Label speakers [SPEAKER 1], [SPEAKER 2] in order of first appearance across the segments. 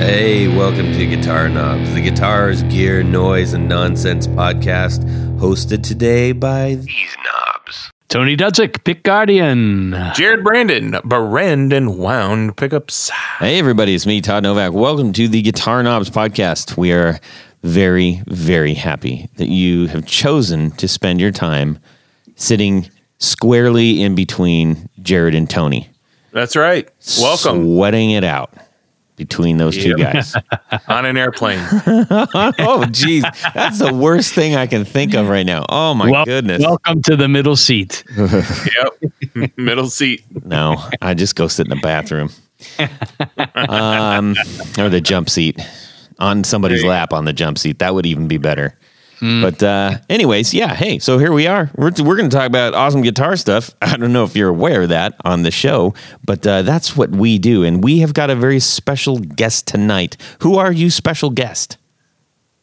[SPEAKER 1] Hey, welcome to Guitar Knobs, the guitars, gear, noise, and nonsense podcast, hosted today by these knobs.
[SPEAKER 2] Tony Dudzik, Pick Guardian.
[SPEAKER 3] Jared Brandon, Brandon Wound Pickups.
[SPEAKER 4] Hey, everybody, it's me, Todd Novak. Welcome to the Guitar Knobs podcast. We are very, very happy that you have chosen to spend your time sitting squarely in between Jared and Tony,
[SPEAKER 3] That's right. Welcome
[SPEAKER 4] sweating it out between those two guys.
[SPEAKER 3] on an airplane.
[SPEAKER 4] oh, geez, that's the worst thing I can think of right now. Oh my
[SPEAKER 2] Wel-
[SPEAKER 4] goodness.
[SPEAKER 2] Welcome to the middle seat.
[SPEAKER 3] yep. Middle seat.
[SPEAKER 4] No, I just go sit in the bathroom, um, or the jump seat on somebody's
[SPEAKER 3] There you go.
[SPEAKER 4] lap on the jump seat. That would even be better.
[SPEAKER 2] Hmm.
[SPEAKER 4] But uh, anyways, yeah. Hey, so here we are. We're we're going to talk about awesome guitar stuff. I don't know if you're aware of that on the show, but uh, that's what we do, and we have got a very special guest tonight. Who are you, special guest?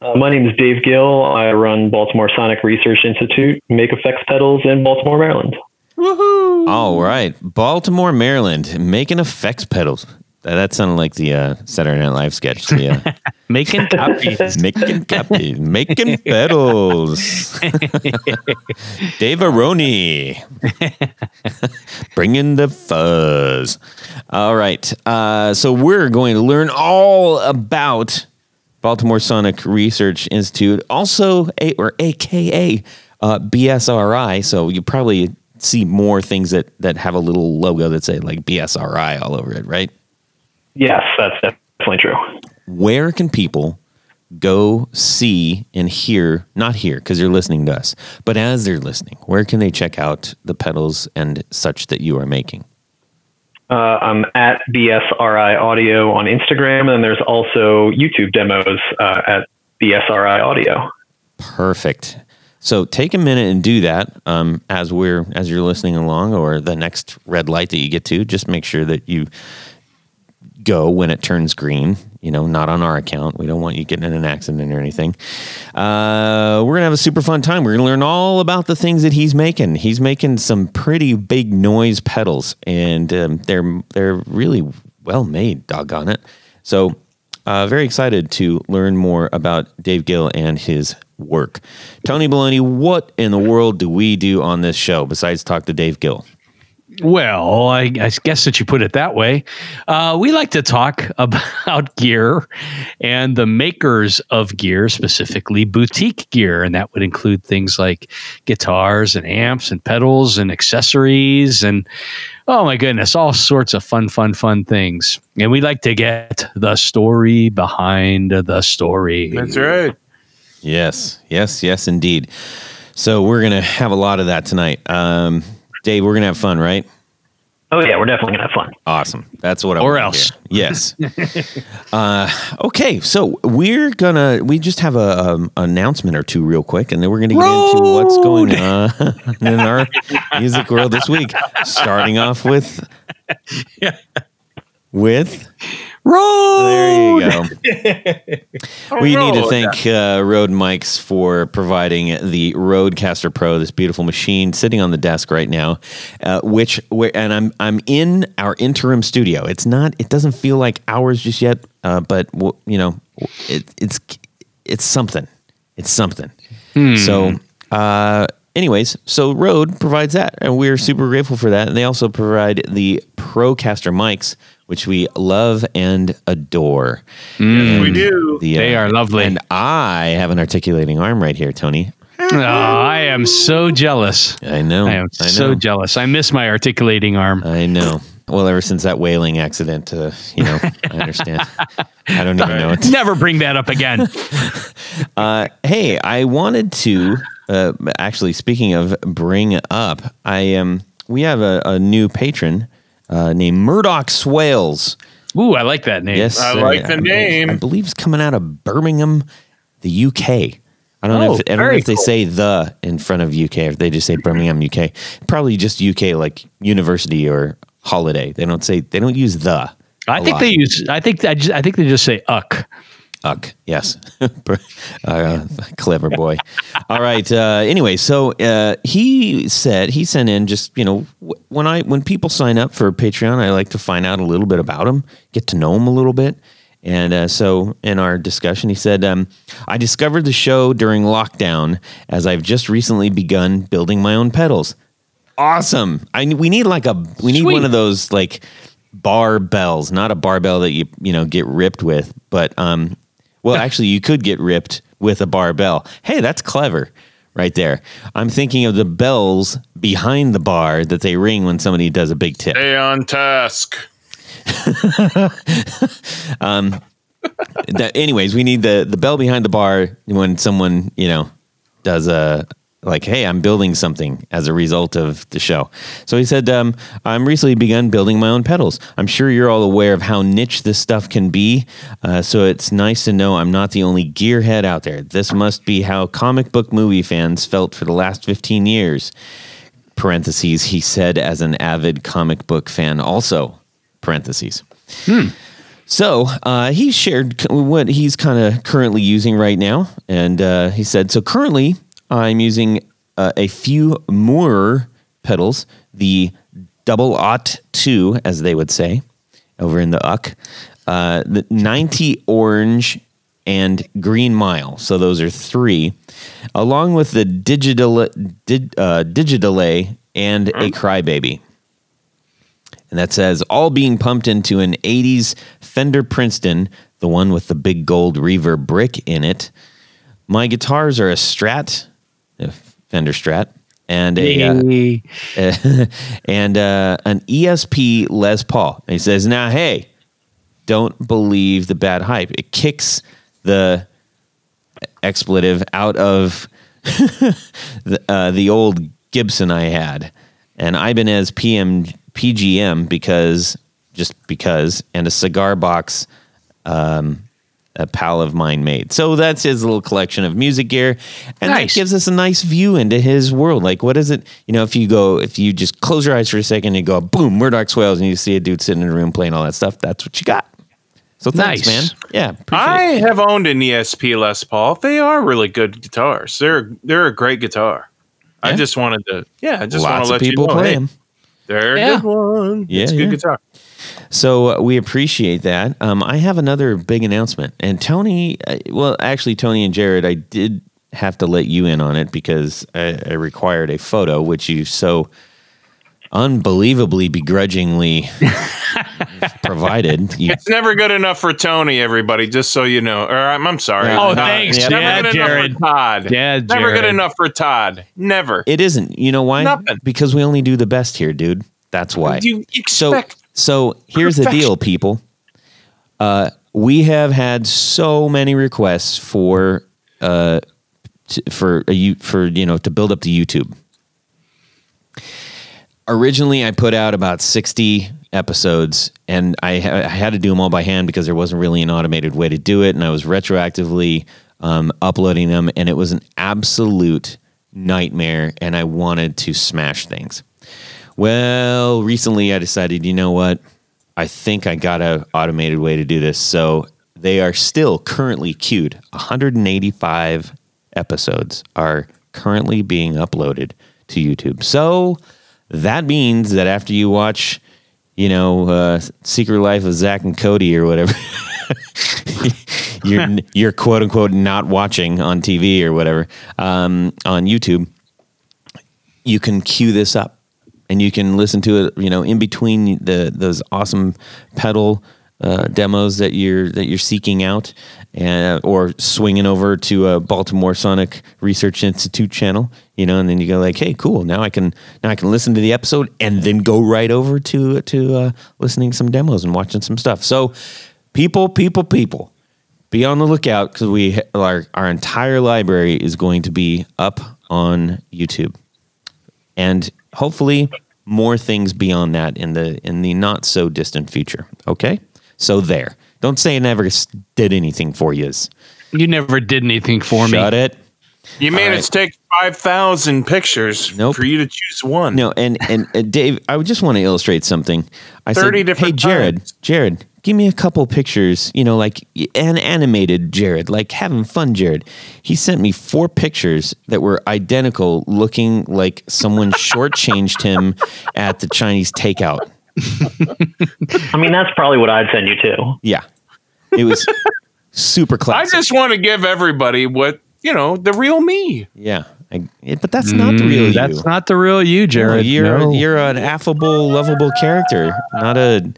[SPEAKER 5] Uh, my name is Dave Gill. I run Baltimore Sonic Research Institute, make effects pedals in Baltimore, Maryland. Woohoo!
[SPEAKER 4] All right, Baltimore, Maryland, making effects pedals. That, that sounded like the uh, Saturday Night Live sketch. The, uh,
[SPEAKER 2] Making copies.
[SPEAKER 4] Making copies, making pedals. Dave Aroni. Bringing the fuzz. All right. Uh, so we're going to learn all about Baltimore Sonic Research Institute, also a, or AKA uh, BSRI. So you probably see more things that that have a little logo that say like BSRI all over it, right?
[SPEAKER 5] Yes, that's definitely true.
[SPEAKER 4] where can people go see and hear not hear because they're listening to us but as they're listening where can they check out the pedals and such that you are making
[SPEAKER 5] Uh, I'm at BSRI Audio on Instagram, and there's also YouTube demos uh, at BSRI Audio.
[SPEAKER 4] perfect so take a minute and do that um, as we're as you're listening along or the next red light that you get to just make sure that you go when it turns green you know not on our account. We don't want you getting in an accident or anything. Uh, we're gonna have a super fun time. We're gonna learn all about the things that he's making. He's making some pretty big noise pedals and um, they're they're really well made doggone it. So uh, very excited to learn more about Dave Gill and his work. Tony Baloney, what in the world do we do on this show besides talk to Dave Gill?
[SPEAKER 2] Well, I, I guess that you put it that way. Uh, we like to talk about gear and the makers of gear, specifically boutique gear. And that would include things like guitars and amps and pedals and accessories and, oh my goodness, all sorts of fun, fun, fun things. And we like to get the story behind the story.
[SPEAKER 3] That's right.
[SPEAKER 4] Yes, yes, yes, indeed. So we're gonna have a lot of that tonight. Um, Dave, we're gonna have fun, right?
[SPEAKER 5] Oh yeah, we're definitely gonna have fun.
[SPEAKER 4] Awesome. That's what I
[SPEAKER 2] Or
[SPEAKER 4] wanna
[SPEAKER 2] else.
[SPEAKER 4] hear. Yes. uh, okay, so we're gonna we just have a um, announcement or two real quick, and then we're gonna get into what's going on in our music world this week. Starting off with with
[SPEAKER 2] Roll!
[SPEAKER 4] there you go. we need to thank uh, Rode Mics for providing the Rodecaster Pro, this beautiful machine sitting on the desk right now. Uh, which, and I'm I'm in our interim studio. It's not. It doesn't feel like ours just yet, uh, but you know, it, it's it's something. It's something. So, uh, anyways, so Rode provides that, and we're super grateful for that. And they also provide the Procaster mics, which we love and adore.
[SPEAKER 3] Yes, we do.
[SPEAKER 4] the, uh,
[SPEAKER 2] They are lovely.
[SPEAKER 4] And I have an articulating arm right here, Tony.
[SPEAKER 2] Oh, I am so jealous.
[SPEAKER 4] I know.
[SPEAKER 2] I am
[SPEAKER 4] I
[SPEAKER 2] so jealous. I miss my articulating arm.
[SPEAKER 4] I know. Well, ever since that whaling accident, uh, you know, I understand. I don't even know. It's,
[SPEAKER 2] Never bring that up again.
[SPEAKER 4] uh, hey, I wanted to uh, actually. Speaking of bring up, I um, we have a, a new patron uh, named Murdoch Swales.
[SPEAKER 2] Ooh, I like that name.
[SPEAKER 4] Yes,
[SPEAKER 3] I
[SPEAKER 4] uh,
[SPEAKER 3] like the name.
[SPEAKER 4] I believe it's coming out of Birmingham, the UK. I don't know
[SPEAKER 2] Oh,
[SPEAKER 4] if I don't know
[SPEAKER 2] very
[SPEAKER 4] if they
[SPEAKER 2] cool.
[SPEAKER 4] say the in front of UK or if they just say Birmingham, UK. Probably just UK, like university or holiday. They don't say they don't use the.
[SPEAKER 2] I think
[SPEAKER 4] lot.
[SPEAKER 2] they use. I think I, just, I think they just say "uck."
[SPEAKER 4] Uck, yes. uh, clever boy. All right. Uh, anyway, so uh, he said he sent in just you know when I when people sign up for Patreon, I like to find out a little bit about them, get to know them a little bit, And uh, so, in our discussion, he said, um, I discovered the show during lockdown as I've just recently begun building my own pedals. Awesome. I, we need like a, we need
[SPEAKER 2] Sweet.
[SPEAKER 4] one of those like barbells, not a barbell that you, you know, get ripped with, but, um, well, actually, you could get ripped with a barbell. Hey, that's clever right there. I'm thinking of the bells behind the bar that they ring when somebody does a big tip.
[SPEAKER 3] Stay on task.
[SPEAKER 4] Um, that, anyways, we need the the bell behind the bar when someone you know does a like, hey, I'm building something as a result of the show. So he said, um, I'm recently begun building my own pedals. I'm sure you're all aware of how niche this stuff can be. Uh, so it's nice to know I'm not the only gearhead out there. This must be how comic book movie fans felt for the last 15 years. Parentheses, he said, as an avid comic book fan, also parentheses. So uh, he shared what he's kind of currently using right now, and uh, he said, "So currently, I'm using uh, a few Mooer pedals, the Double Ot Two, as they would say, over in the UCK, uh, the 90 Orange and Green Mile. So those are three, along with the Digital did, uh, Digidelay and a Crybaby." And that says, all being pumped into an 80s Fender Princeton, the one with the big gold reverb brick in it. My guitars are a Strat, a Fender Strat, and a uh, and uh, an ESP Les Paul. And he says, now, hey, don't believe the bad hype. It kicks the expletive out of the, uh, the old Gibson I had, an Ibanez PM PGM because just because, and a cigar box um, a pal of mine made. So that's his little collection of music gear, and
[SPEAKER 2] Nice.
[SPEAKER 4] that gives us a nice view into his world. Like, what is it? You know, if you go, if you just close your eyes for a second, and you go, boom, Murdoch Swales, and you see a dude sitting in a room playing all that stuff. That's what you got. So thanks,
[SPEAKER 2] Nice.
[SPEAKER 4] man. Yeah,
[SPEAKER 3] I
[SPEAKER 4] it.
[SPEAKER 3] have owned an ESP Les Paul. They are really good guitars. They're they're a great guitar. I just wanted to, yeah, I just want to let
[SPEAKER 4] people
[SPEAKER 3] you know,
[SPEAKER 4] play
[SPEAKER 3] hey,
[SPEAKER 4] them.
[SPEAKER 3] they're a good one.
[SPEAKER 4] Yeah,
[SPEAKER 3] it's a good
[SPEAKER 4] yeah.
[SPEAKER 3] guitar.
[SPEAKER 4] So uh, we appreciate that. Um, I have another big announcement, and Tony. Uh, well, actually, Tony and Jared, I did have to let you in on it because I, I required a photo, which you so unbelievably begrudgingly provided. You,
[SPEAKER 3] It's never good enough for Tony, everybody. Just so you know. Or I'm, I'm sorry.
[SPEAKER 4] Oh,
[SPEAKER 3] Uh,
[SPEAKER 2] thanks.
[SPEAKER 3] Never
[SPEAKER 2] Yeah,
[SPEAKER 3] good
[SPEAKER 2] Jared.
[SPEAKER 3] enough for Todd.
[SPEAKER 2] Yeah,
[SPEAKER 3] Never good enough for Todd. Never.
[SPEAKER 4] it isn't. You know why?
[SPEAKER 3] Nothing.
[SPEAKER 4] Because we only do the best here, dude. That's why.
[SPEAKER 3] You expect
[SPEAKER 4] so here's the deal people. Uh, we have had so many requests for uh, t- for a, you for you know to build up the youtube. Originally i put out about 60 episodes and I, ha- I had to do them all by hand because there wasn't really an automated way to do it and i was retroactively um, uploading them and it was an absolute nightmare and i wanted to smash things well, recently I decided, you know what? I think I got an automated way to do this. So they are still currently queued. 185 episodes are currently being uploaded to YouTube. So that means that after you watch, you know, uh, Secret Life of Zach and Cody or whatever, you're you're quote unquote not watching on TV or whatever um, on YouTube you can queue this up and you can listen to it you know in between the those awesome pedal uh, demos that you're that you're seeking out and or swinging over to a Baltimore Sonic Research Institute channel you know and then you go like hey cool now I can now I can listen to the episode and then go right over to to uh, listening some demos and watching some stuff. So people people people be on the lookout because we our, our entire library is going to be up on YouTube and hopefully more things beyond that in the in the not so distant future. Okay, so there. Don't say I never did anything for you.
[SPEAKER 2] You never did anything for
[SPEAKER 4] Shut
[SPEAKER 2] me.
[SPEAKER 4] it.
[SPEAKER 3] You made
[SPEAKER 4] right.
[SPEAKER 3] us take five thousand pictures
[SPEAKER 4] Nope.
[SPEAKER 3] for you to choose one.
[SPEAKER 4] No, and and uh, Dave, I would just want to illustrate something. I
[SPEAKER 3] 30
[SPEAKER 4] said, "Hey, Jared,
[SPEAKER 3] times.
[SPEAKER 4] Jared, give me a couple pictures. You know, like an animated Jared, like having fun, Jared." He sent me four pictures that were identical, looking like someone shortchanged him at the Chinese takeout.
[SPEAKER 5] I mean, that's probably what I'd send you to.
[SPEAKER 4] Yeah. It was super classic.
[SPEAKER 3] I just want to give everybody what you know the real me.
[SPEAKER 4] yeah, I, it- but that's not the real
[SPEAKER 2] Mm,
[SPEAKER 4] you.
[SPEAKER 2] That's not the real you,
[SPEAKER 4] No,
[SPEAKER 2] Jared.
[SPEAKER 4] you're
[SPEAKER 2] No.
[SPEAKER 4] you're an affable, lovable character, not a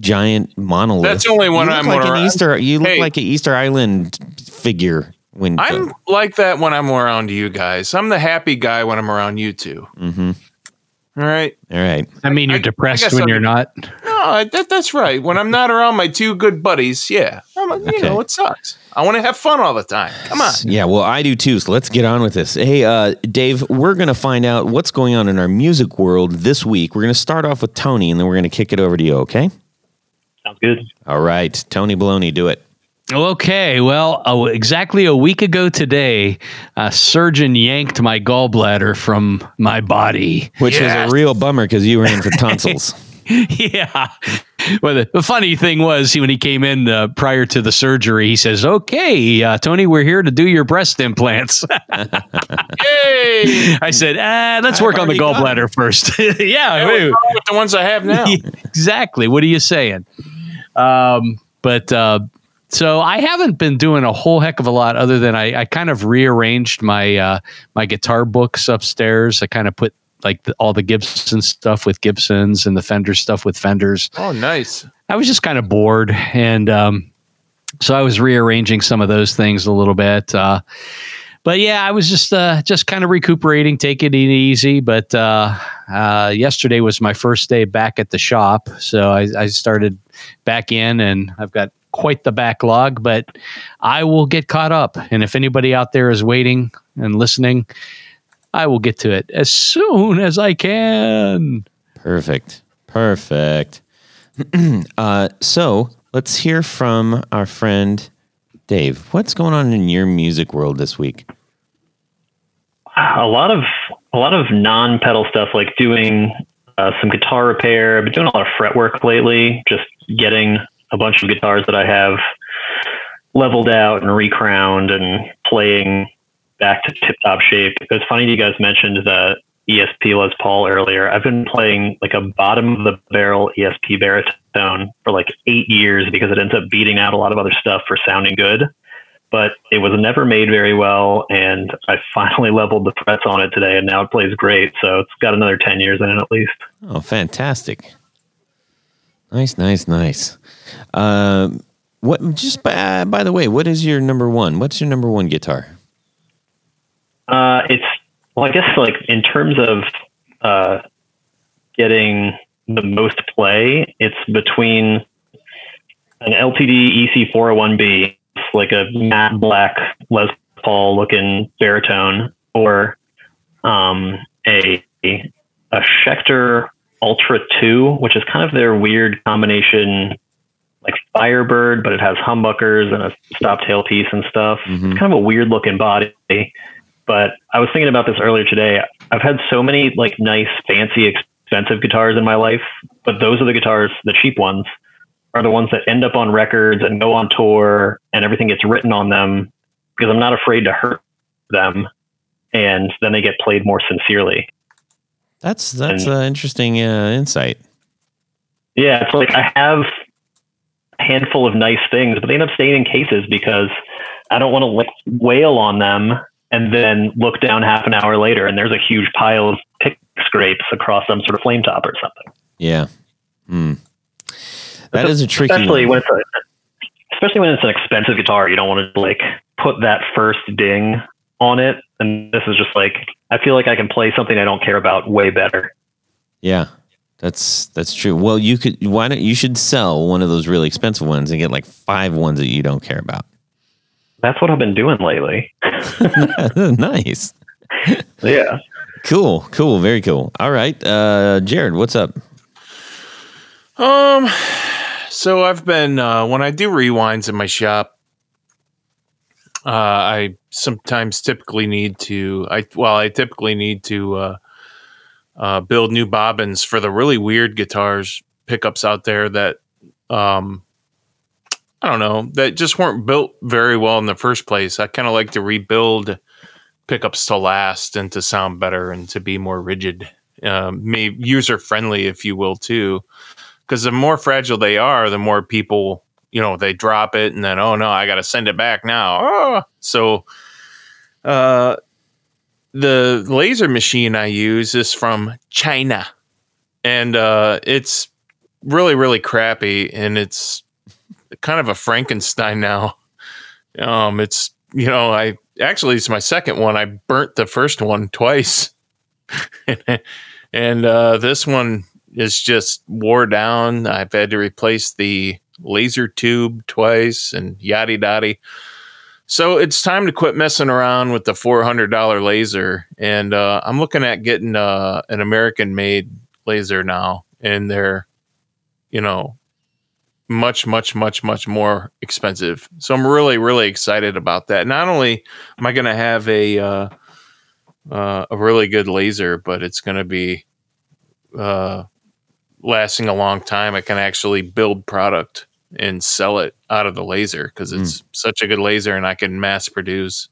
[SPEAKER 4] giant monolith.
[SPEAKER 3] That's only when I'm
[SPEAKER 4] like an
[SPEAKER 3] around-
[SPEAKER 4] Easter. You look
[SPEAKER 3] Hey.
[SPEAKER 4] like an Easter Island figure when
[SPEAKER 3] I'm like that when I'm around you guys. I'm the happy guy when I'm around you two.
[SPEAKER 4] hmm
[SPEAKER 3] All right.
[SPEAKER 4] All right.
[SPEAKER 2] I mean, you're
[SPEAKER 3] I- I
[SPEAKER 2] depressed
[SPEAKER 3] guess
[SPEAKER 2] when
[SPEAKER 3] I'm-
[SPEAKER 2] you're not.
[SPEAKER 3] No, that, that's right. When I'm not around my two good buddies, yeah, I'm, you
[SPEAKER 4] Okay.
[SPEAKER 3] know, it sucks. I want to have fun all the time. Come on.
[SPEAKER 4] Yeah, well, I do too. So let's get on with this. Hey, uh, Dave, we're going to find out what's going on in our music world this week. We're going to start off with Tony, and then we're going to kick it over to you. Okay?
[SPEAKER 5] Sounds good.
[SPEAKER 4] All right, Tony Baloney, do it.
[SPEAKER 2] Okay, well, uh, exactly a week ago today, a surgeon yanked my gallbladder from my body.
[SPEAKER 4] Which
[SPEAKER 3] Yes.
[SPEAKER 4] was a real bummer because you were in for tonsils.
[SPEAKER 2] yeah. Well, the, the funny thing was, he, when he came in uh, prior to the surgery, he says, "Okay, uh, Tony, we're here to do your breast implants."
[SPEAKER 3] Yay!
[SPEAKER 2] I said, ah, "Let's
[SPEAKER 4] I've
[SPEAKER 2] work on the gallbladder first. yeah,
[SPEAKER 3] What's
[SPEAKER 2] wait.
[SPEAKER 3] wrong with the ones I have now.
[SPEAKER 2] exactly. What are you saying? Um, but uh, so I haven't been doing a whole heck of a lot other than I, I kind of rearranged my uh, my guitar books upstairs. I kind of put like the, all the Gibson stuff with Gibsons and the Fender stuff with Fenders.
[SPEAKER 3] Oh, nice.
[SPEAKER 2] I was just kind of bored, and um, so I was rearranging some of those things a little bit. Uh, but yeah, I was just uh, just kind of recuperating, taking it easy. But uh, uh, yesterday was my first day back at the shop, so I, I started back in, and I've got quite the backlog. But I will get caught up, and if anybody out there is waiting and listening, I will get to it as soon as I can.
[SPEAKER 4] Perfect. Perfect. uh, so let's hear from our friend Dave. What's going on in your music world this week?
[SPEAKER 5] a lot of a lot of non-pedal stuff, like doing uh, some guitar repair. I've been doing a lot of fretwork lately, just getting a bunch of guitars that I have leveled out and recrowned and playing back to tip-top shape. It was funny you guys mentioned the ESP Les Paul earlier. I've been playing like a bottom of the barrel ESP baritone for like eight years because it ends up beating out a lot of other stuff for sounding good but it was never made very well. And I finally leveled the frets on it today, and now it plays great. So it's got another 10 years in it at least.
[SPEAKER 4] Oh, fantastic. Nice, nice, nice. Um, what just by, by the way, what is your number one? What's your number one guitar?
[SPEAKER 5] Uh, it's, well, I guess like in terms of uh, getting the most play, it's between an LTD EC401B, it's like a matte black Les Paul looking baritone, or um, a a Schecter Ultra 2, which is kind of their weird combination, like Firebird, but it has humbuckers and a stop tail piece and stuff.
[SPEAKER 4] Mhm.
[SPEAKER 5] It's kind of a weird looking body. But I was thinking about this earlier today. I've had so many like nice, fancy, expensive guitars in my life, but those are the guitars, the cheap ones, are the ones that end up on records and go on tour and everything gets written on them because I'm not afraid to hurt them. And then they get played more sincerely.
[SPEAKER 4] That's that's
[SPEAKER 5] And-
[SPEAKER 4] an interesting uh, insight.
[SPEAKER 5] Yeah, it's like I have handful of nice things, but they end up staying in cases because I don't want to like wail on them and then look down half an hour later and there's a huge pile of pick scrapes across some sort of flame top or something.
[SPEAKER 4] Yeah. Hmm. That is a tricky
[SPEAKER 5] especially
[SPEAKER 4] one.
[SPEAKER 5] when it's a, especially when it's an expensive guitar. You don't want to like put that first ding on it. And this is just like I feel like I can play something I don't care about way better.
[SPEAKER 4] Yeah. That's that's true. Well, you could why don't you should sell one of those really expensive ones and get like five ones that you don't care about.
[SPEAKER 5] That's what I've been doing lately.
[SPEAKER 4] nice.
[SPEAKER 5] Yeah.
[SPEAKER 4] Cool. Cool. Very cool. All right. Uh Jared, what's up?
[SPEAKER 3] Um, so I've been uh, when I do rewinds in my shop, uh, I sometimes typically need to. I well, I typically need to uh, uh, build new bobbins for the really weird guitars pickups out there that um, I don't know that just weren't built very well in the first place. I kind of like to rebuild pickups to last and to sound better and to be more rigid, um, maybe user friendly, if you will, too because the more fragile they are, the more people you know they drop it and then oh no I got to send it back now. Oh. So uh the laser machine I use is from China. And uh it's really really crappy and it's kind of a Frankenstein now. Um it's you know I actually it's my second one. I burnt the first one twice. and uh this one is just wore down. I've had to replace the laser tube twice and yada yada. So it's time to quit messing around with the four hundred dollar laser, and uh, I'm looking at getting uh, an American made laser now, and they're, you know, much much much much more expensive. So I'm really really excited about that. Not only am I going to have a uh, uh, a really good laser, but it's going to be uh, lasting a long time. I can actually build product and sell it out of the laser because it's mm. such a good laser and I can mass produce.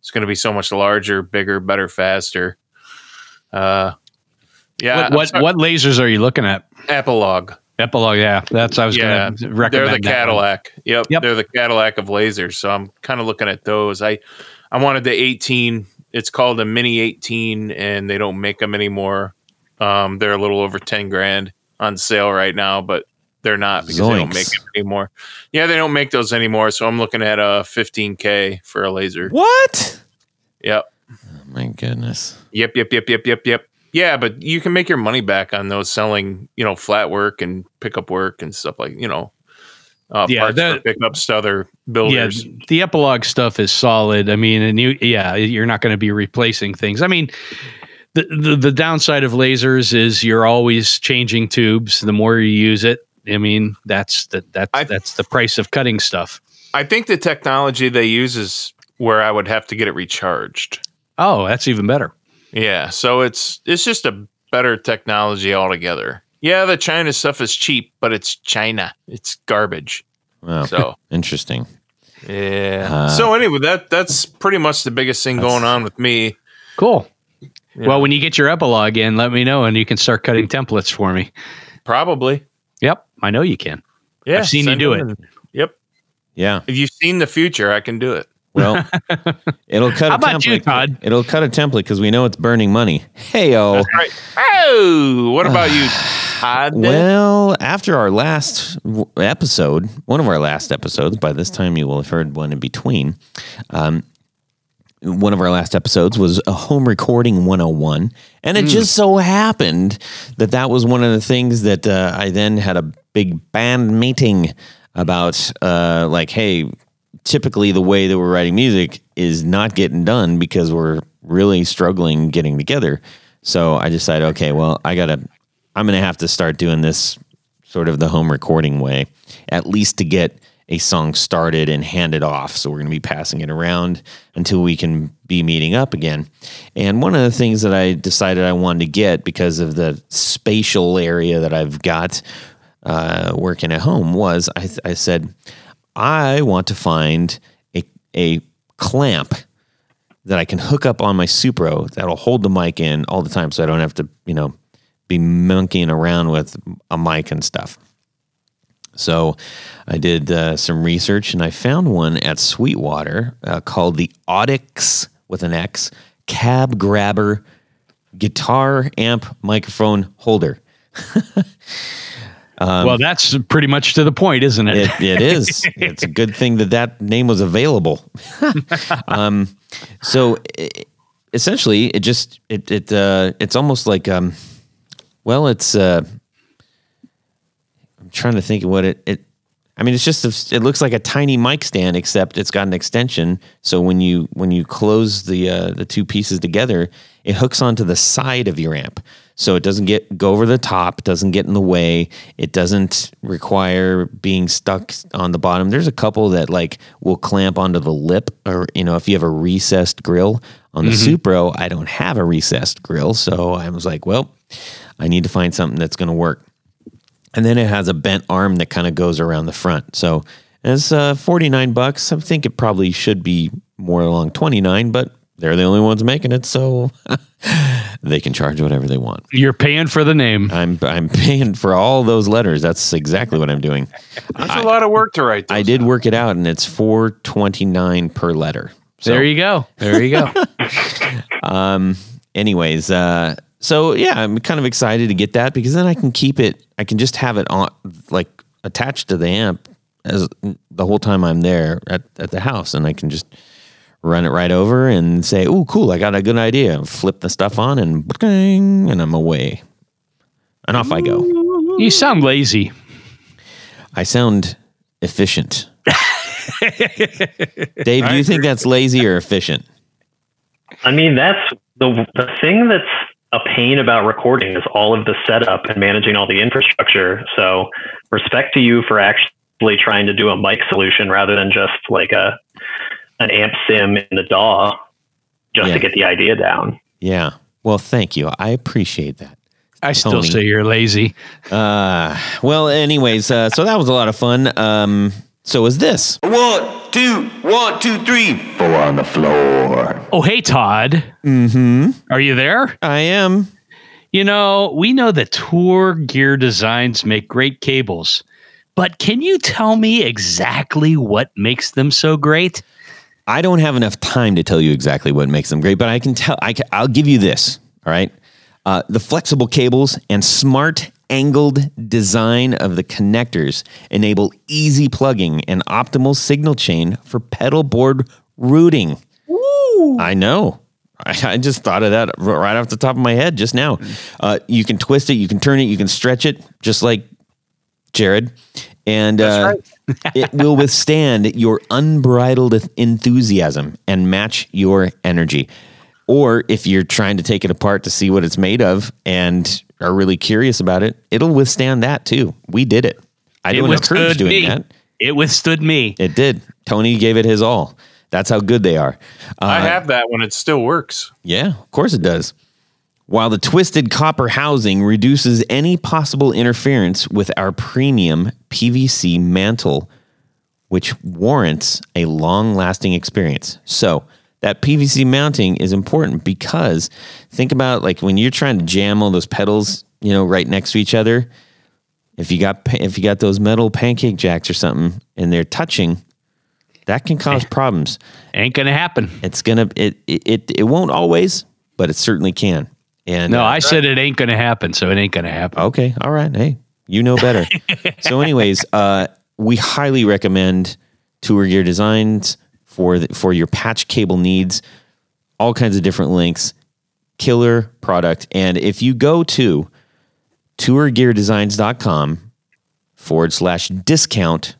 [SPEAKER 3] It's going to be so much larger, bigger, better, faster. Uh, yeah.
[SPEAKER 2] What what, what, lasers are you looking at?
[SPEAKER 3] Epilog.
[SPEAKER 2] Epilog, yeah. That's I was yeah, going to recommend.
[SPEAKER 3] They're the Cadillac. Yep, yep. They're the Cadillac of lasers. So I'm kind of looking at those. I I wanted the 18. It's called a Mini 18, and they don't make them anymore. Um, they're a little over 10 grand on sale right now, but they're not because Zoinks. they don't make it anymore. Yeah, they don't make those anymore. So I'm looking at a 15k for a laser.
[SPEAKER 4] What?
[SPEAKER 3] Yep.
[SPEAKER 4] Oh, my goodness.
[SPEAKER 3] Yep, yep, yep, yep, yep, yep. Yeah, but you can make your money back on those selling, you know, flat work and pickup work and stuff like, you know, uh, yeah, parts that, for pickups to other builders.
[SPEAKER 2] Yeah, the Epilog stuff is solid. I mean, and you, yeah, you're not going to be replacing things. I mean, the, the the downside of lasers is you're always changing tubes. The more you use it, I mean, that's the that's I, that's the price of cutting stuff.
[SPEAKER 3] I think the technology they use is where I would have to get it recharged.
[SPEAKER 2] Oh, that's even better.
[SPEAKER 3] Yeah, so it's it's just a better technology altogether. Yeah, the China stuff is cheap, but it's China. It's garbage.
[SPEAKER 4] Wow. So interesting.
[SPEAKER 3] Yeah. Uh, so anyway, that that's pretty much the biggest thing going on with me.
[SPEAKER 2] Cool. Yeah. Well, when you get your Epilog in, let me know and you can start cutting templates for me.
[SPEAKER 3] Probably.
[SPEAKER 2] Yep, I know you can. Yeah, I've seen you do it. In.
[SPEAKER 3] Yep.
[SPEAKER 4] Yeah.
[SPEAKER 3] If you've seen the future, I can do it.
[SPEAKER 4] Well, it'll cut How a template. You, Todd? It'll cut a template because we know it's burning money. Hey, oh.
[SPEAKER 3] Right. Oh, what about you, Todd?
[SPEAKER 4] Well, after our last episode, one of our last episodes, by this time you will have heard one in between. Um, one of our last episodes was a home recording 101 and it mm. just so happened that that was one of the things that uh, i then had a big band meeting about uh, like hey typically the way that we're writing music is not getting done because we're really struggling getting together so i decided okay well i gotta i'm gonna have to start doing this sort of the home recording way at least to get a song started and handed off. So we're going to be passing it around until we can be meeting up again. And one of the things that I decided I wanted to get because of the spatial area that I've got uh, working at home was I, I said, I want to find a, a clamp that I can hook up on my Supro that'll hold the mic in all the time so I don't have to, you know, be monkeying around with a mic and stuff. So I did uh, some research and I found one at Sweetwater uh, called the Audix with an X Cab Grabber Guitar Amp Microphone Holder.
[SPEAKER 2] um, well, that's pretty much to the point, isn't it?
[SPEAKER 4] it, it is. it's a good thing that that name was available. um, so it, essentially, it just it it uh, it's almost like um, well, it's uh, I'm trying to think of what it, it I mean, it's just a, it looks like a tiny mic stand, except it's got an extension. So when you when you close the uh, the two pieces together, it hooks onto the side of your amp, so it doesn't get go over the top, doesn't get in the way. It doesn't require being stuck on the bottom. There's a couple that like will clamp onto the lip, or you know, if you have a recessed grill on the mm-hmm. Supro, I don't have a recessed grill, so I was like, well, I need to find something that's going to work and then it has a bent arm that kind of goes around the front. So it's uh, 49 bucks. I think it probably should be more along 29, but they're the only ones making it. So they can charge whatever they want.
[SPEAKER 2] You're paying for the name.
[SPEAKER 4] I'm I'm paying for all those letters. That's exactly what I'm doing.
[SPEAKER 3] That's a lot of work to write.
[SPEAKER 4] I did
[SPEAKER 3] out.
[SPEAKER 4] work it out, and it's four twenty nine per letter. So,
[SPEAKER 2] there you go. There you go.
[SPEAKER 4] um, anyways, uh, so yeah, I'm kind of excited to get that because then I can keep it. I can just have it on, like attached to the amp as the whole time I'm there at, at the house, and I can just run it right over and say, "Oh, cool! I got a good idea." Flip the stuff on, and bing, and I'm away, and off I go.
[SPEAKER 2] you sound lazy.
[SPEAKER 4] I sound efficient. Dave, do you think that's lazy or efficient?
[SPEAKER 5] I mean, that's the the thing that's a pain about recording is all of the setup and managing all the infrastructure. So, respect to you for actually trying to do a mic solution rather than just like a an amp sim in the DAW just
[SPEAKER 4] Yeah.
[SPEAKER 5] to get the idea down.
[SPEAKER 4] Yeah. Well, thank you. I appreciate that.
[SPEAKER 2] I still say you're lazy.
[SPEAKER 4] Uh, well, anyways, uh, so that was a lot of fun. Um, so was this.
[SPEAKER 1] One, two, one, two, three, four on the floor.
[SPEAKER 2] Oh, hey, Todd.
[SPEAKER 4] Mm-hmm.
[SPEAKER 2] Are you there?
[SPEAKER 4] I am.
[SPEAKER 2] You know, we know that Tour Gear Designs make great cables, but can you tell me exactly what makes them so great?
[SPEAKER 4] I don't have enough time to tell you exactly what makes them great, but I can tell. I can, I'll give you this. All right. Uh, the flexible cables and smart angled design of the connectors enable easy plugging and optimal signal chain for pedal board routing. I know. I, I just thought of that right off the top of my head just now. Uh, you can twist it, you can turn it, you can stretch it, just like Jared, and uh, it will withstand your unbridled enthusiasm and match your energy. Or if you're trying to take it apart to see what it's made of and are really curious about it, it'll withstand that too. We did it. I
[SPEAKER 2] It
[SPEAKER 4] don't encourage doing
[SPEAKER 2] me.
[SPEAKER 4] that.
[SPEAKER 2] It withstood me.
[SPEAKER 4] It did. Tony gave it his all. That's how good they are. Uh,
[SPEAKER 3] I have that when it still works.
[SPEAKER 4] yeah, of course it does. While the twisted copper housing reduces any possible interference with our premium PVC mantle, which warrants a long lasting experience. So, that PVC mounting is important because think about like when you're trying to jam all those pedals, you know, right next to each other. If you got if you got those metal pancake jacks or something and they're touching, that can cause problems
[SPEAKER 2] Ain't gonna happen.
[SPEAKER 4] it's gonna it it it, it won't always but it certainly can and
[SPEAKER 2] No,
[SPEAKER 4] uh,
[SPEAKER 2] I said it ain't gonna happen, so it ain't gonna happen.
[SPEAKER 4] okay all right hey you know better. So anyways uh we highly recommend tour gear designs for the, for your patch cable needs all kinds of different links killer product. And if you go to tourgeardesigns.com forward slash discount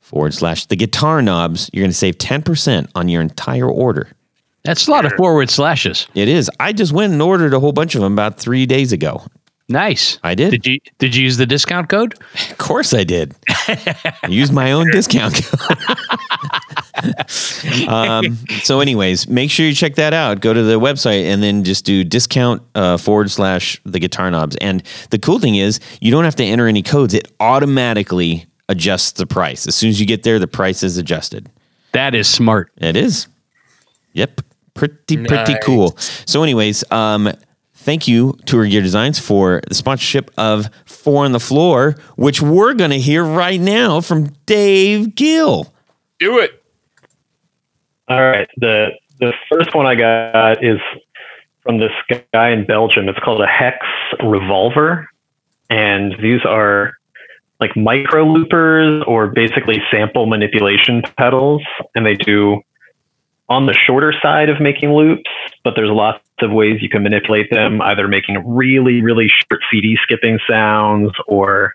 [SPEAKER 4] forward slash the guitar knobs you're going to save 10% on your entire order
[SPEAKER 2] That's a lot of forward slashes.
[SPEAKER 4] It is. I just went and ordered a whole bunch of them about three days ago.
[SPEAKER 2] Nice.
[SPEAKER 4] I did.
[SPEAKER 2] Did you did you use the discount code?
[SPEAKER 4] Of course, I did. I used my own discount code. um, so, anyways, make sure you check that out. Go to the website and then just do discount uh, forward slash the guitar knobs. And the cool thing is, you don't have to enter any codes. It automatically adjusts the price. As soon as you get there, the price is adjusted.
[SPEAKER 2] That is smart.
[SPEAKER 4] It is. Yep. Pretty, pretty
[SPEAKER 3] Nice.
[SPEAKER 4] cool. So, anyways, um, thank you, Tour Gear Designs, for the sponsorship of Four on the Floor, which we're going to hear right now from Dave Gill.
[SPEAKER 3] Do it.
[SPEAKER 5] All right. The the first one I got is from this guy in Belgium. It's called a Hexe Revolver, and these are like micro loopers or basically sample manipulation pedals, and they do on the shorter side of making loops, but there's lots of ways you can manipulate them, either making really, really short CD skipping sounds or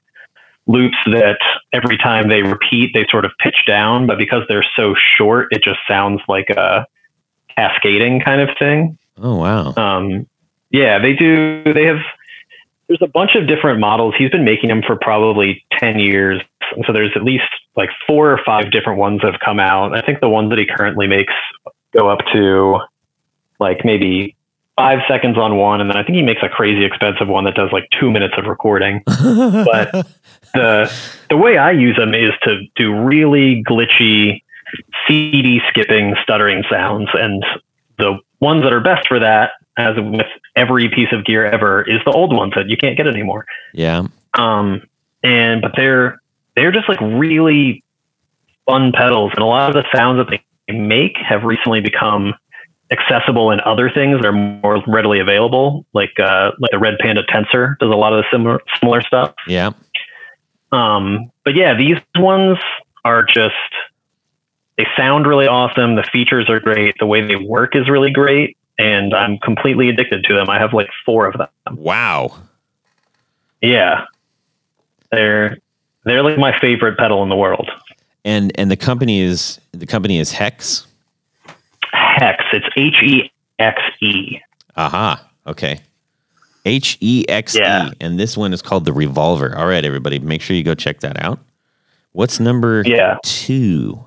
[SPEAKER 5] loops that every time they repeat, they sort of pitch down, but because they're so short, it just sounds like a cascading kind of thing.
[SPEAKER 4] Oh, wow.
[SPEAKER 5] Um, yeah, they do. They have. There's a bunch of different models. He's been making them for probably ten years. And so there's at least like four or five different ones that have come out. I think the ones that he currently makes go up to like maybe five seconds on one, and then I think he makes a crazy expensive one that does like two minutes of recording. but the the way I use them is to do really glitchy CD skipping stuttering sounds and the ones that are best for that as with every piece of gear ever, is the old ones that you can't get anymore.
[SPEAKER 4] Yeah.
[SPEAKER 5] Um, and but they're they're just like really fun pedals, and a lot of the sounds that they make have recently become accessible in other things that are more readily available. Like uh, like the Red Panda Tensor does a lot of the similar similar stuff.
[SPEAKER 4] Yeah.
[SPEAKER 5] Um, but yeah, these ones are just they sound really awesome. The features are great. The way they work is really great, and I'm completely addicted to them. I have like four of them.
[SPEAKER 4] Wow.
[SPEAKER 5] Yeah, they're they're like my favorite pedal in the world.
[SPEAKER 4] And and the company is the company is Hex.
[SPEAKER 5] Hex. It's H E X E.
[SPEAKER 4] Aha. Okay. H E X E. And this one is called the Revolver. All right, everybody, make sure you go check that out. What's number
[SPEAKER 5] Yeah.
[SPEAKER 4] two?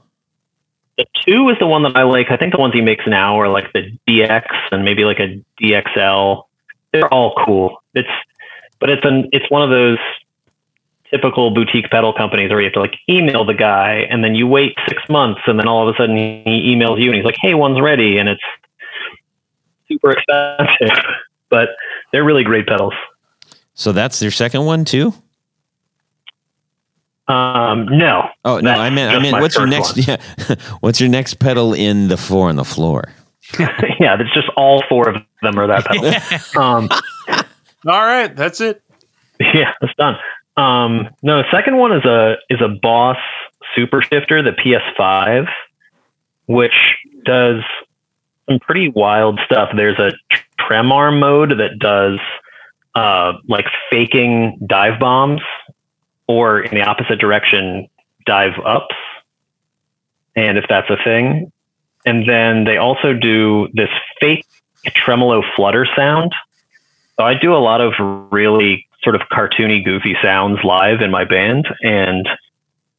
[SPEAKER 5] The two is the one that I like. I think the ones he makes now are like the DX and maybe like a DXL. They're all cool. It's but it's an it's one of those typical boutique pedal companies where you have to like email the guy and then you wait six months and then all of a sudden he emails you and he's like, Hey, one's ready and it's super expensive. but they're really great pedals.
[SPEAKER 4] So that's your second one too?
[SPEAKER 5] Um no.
[SPEAKER 4] Oh no, I meant I
[SPEAKER 5] just
[SPEAKER 4] meant what's your
[SPEAKER 5] first
[SPEAKER 4] next yeah what's your next pedal in the four on the floor?
[SPEAKER 5] yeah, it's just all four of them are that pedal. um
[SPEAKER 3] All right, that's it.
[SPEAKER 5] Yeah, it's done. Um, no, the second one is a is a Boss Super Shifter, the PS5, which does some pretty wild stuff. There's a trem arm mode that does uh, like faking dive bombs, or in the opposite direction, dive ups, and if that's a thing. And then they also do this fake tremolo flutter sound. So I do a lot of really sort of cartoony, goofy sounds live in my band. And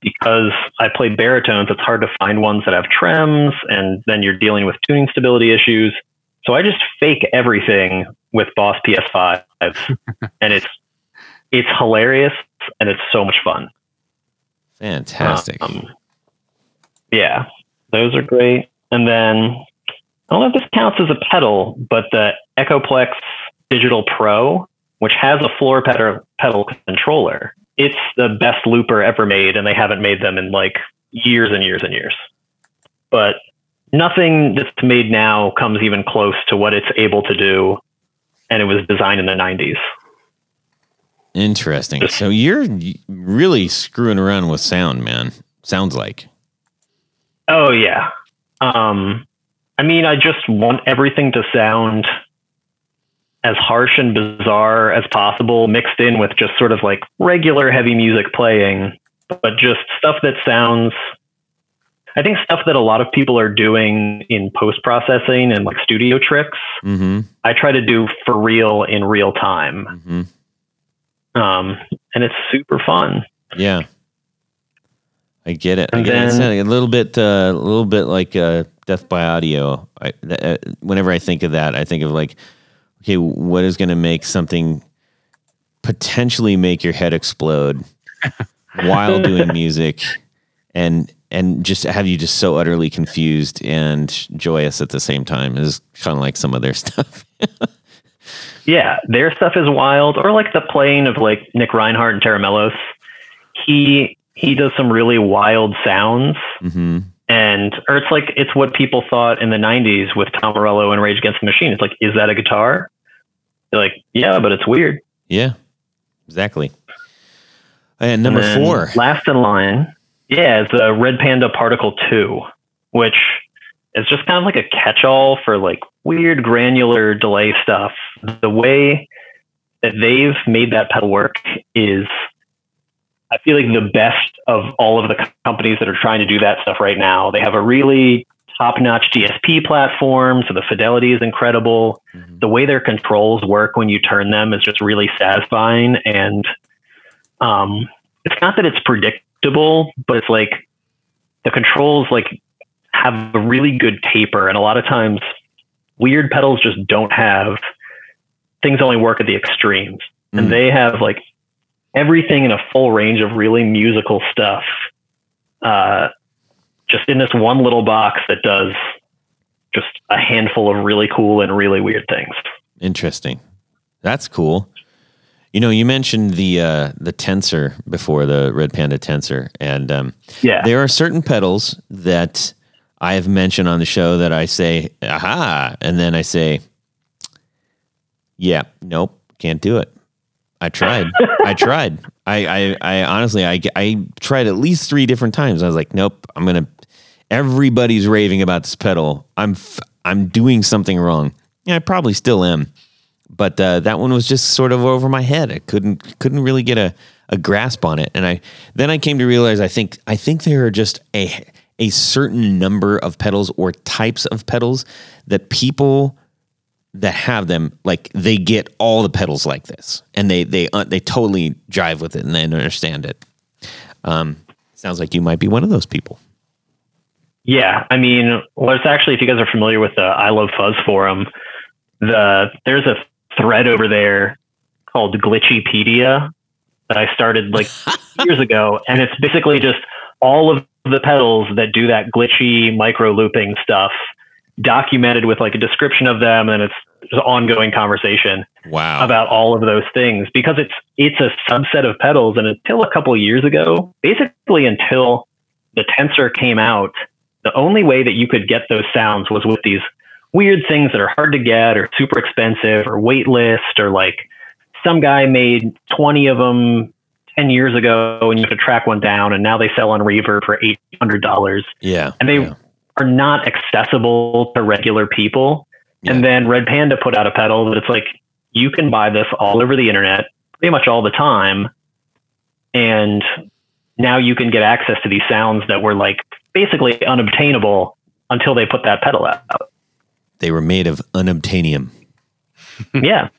[SPEAKER 5] because I play baritones, it's hard to find ones that have trems, and then you're dealing with tuning stability issues. So I just fake everything with Boss PS5, and it's it's hilarious and it's so much fun.
[SPEAKER 4] Fantastic.
[SPEAKER 5] Um, yeah, those are great. And then I don't know if this counts as a pedal, but the Echoplex Digital Pro, which has a floor pedal, pedal controller, it's the best looper ever made, and they haven't made them in like years and years and years. But nothing that's made now comes even close to what it's able to do, and it was designed in the 90s.
[SPEAKER 4] Interesting. So you're really screwing around with sound, man. Sounds like.
[SPEAKER 5] Oh yeah. Um, I mean, I just want everything to sound as harsh and bizarre as possible, mixed in with just sort of like regular heavy music playing, but just stuff that sounds. I think stuff that a lot of people are doing in post processing and like studio tricks.
[SPEAKER 4] Mm-hmm.
[SPEAKER 5] I try to do for real in real time,
[SPEAKER 4] Mm-hmm.
[SPEAKER 5] Um, and it's super fun.
[SPEAKER 4] Yeah. I get it. I
[SPEAKER 5] And
[SPEAKER 4] get it. It's
[SPEAKER 5] then-
[SPEAKER 4] a little bit, uh, a little bit like uh, Death by Audio. I, uh, whenever I think of that, I think of like, okay, what is going to make something potentially make your head explode while doing music, and and just have you just so utterly confused and joyous at the same time is kind of like some of their stuff.
[SPEAKER 5] Yeah, their stuff is wild. Or like the playing of like Nick Reinhart and Tera Melos. He he does some really wild sounds,
[SPEAKER 4] hmm
[SPEAKER 5] and or it's like it's what people thought in the '90s with Tom Morello and Rage Against the Machine. It's like, is that a guitar? They're like, yeah, but it's weird.
[SPEAKER 4] Yeah, exactly. And number
[SPEAKER 5] And
[SPEAKER 4] four.
[SPEAKER 5] last in line, yeah, is the Red Panda Particle Two, which is just kind of like a catch-all for like weird granular delay stuff. The way that they've made that pedal work is, I feel like the best of all of the companies that are trying to do that stuff right now. They have a really top-notch DSP platform, so the fidelity is incredible.
[SPEAKER 4] Mhm.
[SPEAKER 5] The way their controls work when you turn them is just really satisfying, and um, it's not that it's predictable, but it's like the controls like have a really good taper, and a lot of times weird pedals just don't have things only work at the extremes,
[SPEAKER 4] Mm.
[SPEAKER 5] and they have like everything in a full range of really musical stuff, uh, just in this one little box that does just a handful of really cool and really weird things.
[SPEAKER 4] Interesting. That's cool. You know, you mentioned the uh, the tensor before the Red Panda tensor, and um,
[SPEAKER 5] Yeah.
[SPEAKER 4] there are certain pedals that I have mentioned on the show that I say, "Aha," and then I say, "Yeah, nope, can't do it." I tried. I tried. I, I, I honestly, I, I tried at least three different times. I was like, nope, I'm gonna. Everybody's raving about this pedal. I'm, f- I'm doing something wrong. Yeah, I probably still am, but uh, that one was just sort of over my head. I couldn't, couldn't really get a, a grasp on it. And I, then I came to realize, I think, I think there are just a, a certain number of pedals or types of pedals that people that have them like they get all the pedals like this and they they uh, they totally jive with it and they understand it. Um sounds like you might be one of those people.
[SPEAKER 5] Yeah, I mean, well, it's actually if you guys are familiar with the I Love Fuzz forum, the there's a thread over there called Glitchypedia that I started like years ago, and it's basically just all of the pedals that do that glitchy micro looping stuff documented with like a description of them, and it's just ongoing conversation
[SPEAKER 4] wow.
[SPEAKER 5] about all of those things. Because it's it's a subset of pedals and until a couple years ago basically until the tensor came out the only way that you could get those sounds was with these weird things that are hard to get or super expensive or waitlist or like some guy made 20 of them 10 years ago and you have to track one down and now they sell on reverb for $800
[SPEAKER 4] yeah
[SPEAKER 5] and they
[SPEAKER 4] yeah.
[SPEAKER 5] are not accessible to regular people. And then Red Panda put out a pedal that it's like you can buy this all over the internet pretty much all the time. And now you can get access to these sounds that were like basically unobtainable until they put that pedal out.
[SPEAKER 4] they were made of unobtainium
[SPEAKER 5] yeah.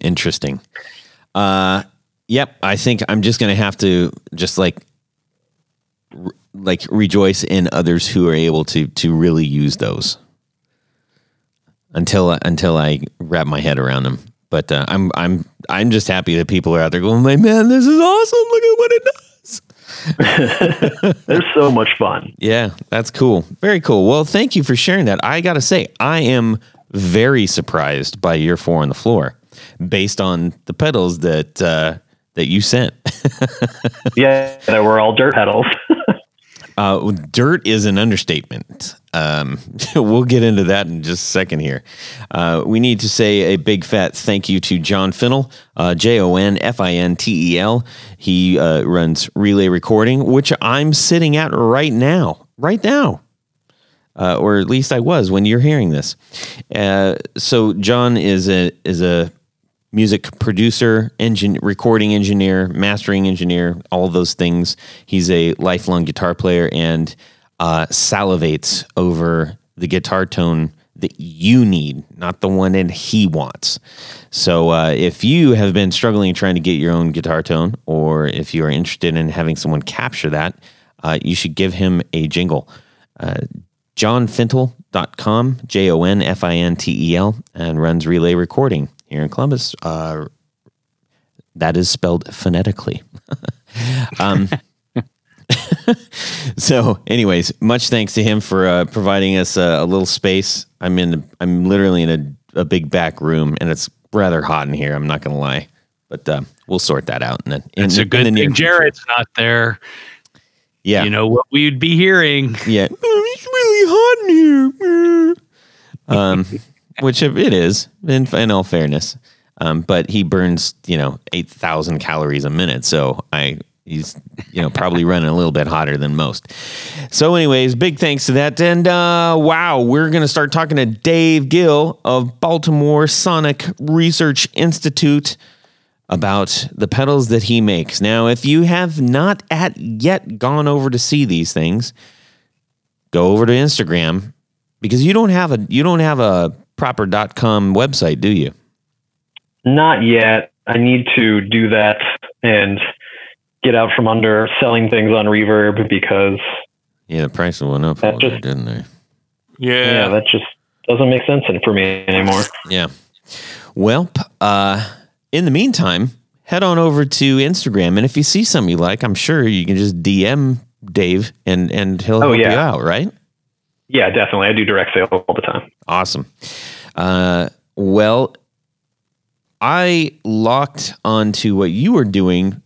[SPEAKER 4] interesting uh yep i think i'm just gonna have to just like r- like rejoice in others who are able to to really use those until until I wrap my head around them. But uh, I'm I'm I'm just happy that people are out there going, "My man, this is awesome! Look at what it does."
[SPEAKER 5] They're so much fun.
[SPEAKER 4] Yeah, that's cool. Very cool. Well, thank you for sharing that. I got to say, I am very surprised by your four on the floor, based on the pedals that uh, that you sent.
[SPEAKER 5] Yeah. They were all dirt pedals.
[SPEAKER 4] Uh, dirt is an understatement. Um, we'll get into that in just a second here. Uh, we need to say a big fat thank you to John Fintel, uh, J O N F I N T E L. He uh, runs Relay Recording, which I'm sitting at right now. Right now. Uh, or at least I was when you're hearing this. Uh, so John is a is a music producer, engine, recording engineer, mastering engineer, all those things. He's a lifelong guitar player and uh, salivates over the guitar tone that you need, not the one that he wants. So uh, if you have been struggling trying to get your own guitar tone, or if you are interested in having someone capture that, uh, you should give him a jingle. Uh, johnfintel.com, J O N F I N T E L, and runs Relay Recording here in Columbus. Uh, that is spelled phonetically. um, so, anyways, much thanks to him for uh, providing us a, a little space. I'm in, I'm literally in a, a big back room, and it's rather hot in here. I'm not going to lie, but uh, we'll sort that out. And then
[SPEAKER 2] It's a good thing Jared's not there.
[SPEAKER 4] Yeah,
[SPEAKER 2] You know what we'd be hearing.
[SPEAKER 4] Yeah. It's really hot in here. Um, which it is, in, in all fairness. Um, but he burns, you know, 8,000 calories a minute. So I, he's, you know, probably running a little bit hotter than most. So, anyways, big thanks to that. And uh, wow, we're going to start talking to Dave Gill of Baltimore Sonic Research Institute about the pedals that he makes. Now, if you have not at yet gone over to see these things, go over to Instagram because you don't have a you don't have a proper .com website, do you?
[SPEAKER 5] Not yet. I need to do that and get out from under selling things on Reverb because
[SPEAKER 4] Yeah, the price went up a
[SPEAKER 5] That just-
[SPEAKER 4] bit, didn't they?
[SPEAKER 5] yeah,
[SPEAKER 3] Yeah.
[SPEAKER 5] that just doesn't make sense for me anymore.
[SPEAKER 4] Yeah. Well, uh, in the meantime, head on over to Instagram, and if you see something you like, I'm sure you can just DM Dave, and and he'll
[SPEAKER 5] Oh,
[SPEAKER 4] help you
[SPEAKER 5] yeah.
[SPEAKER 4] out, right?
[SPEAKER 5] Yeah, definitely. I do direct sale all the time.
[SPEAKER 4] Awesome. Uh, well, I locked onto what you were doing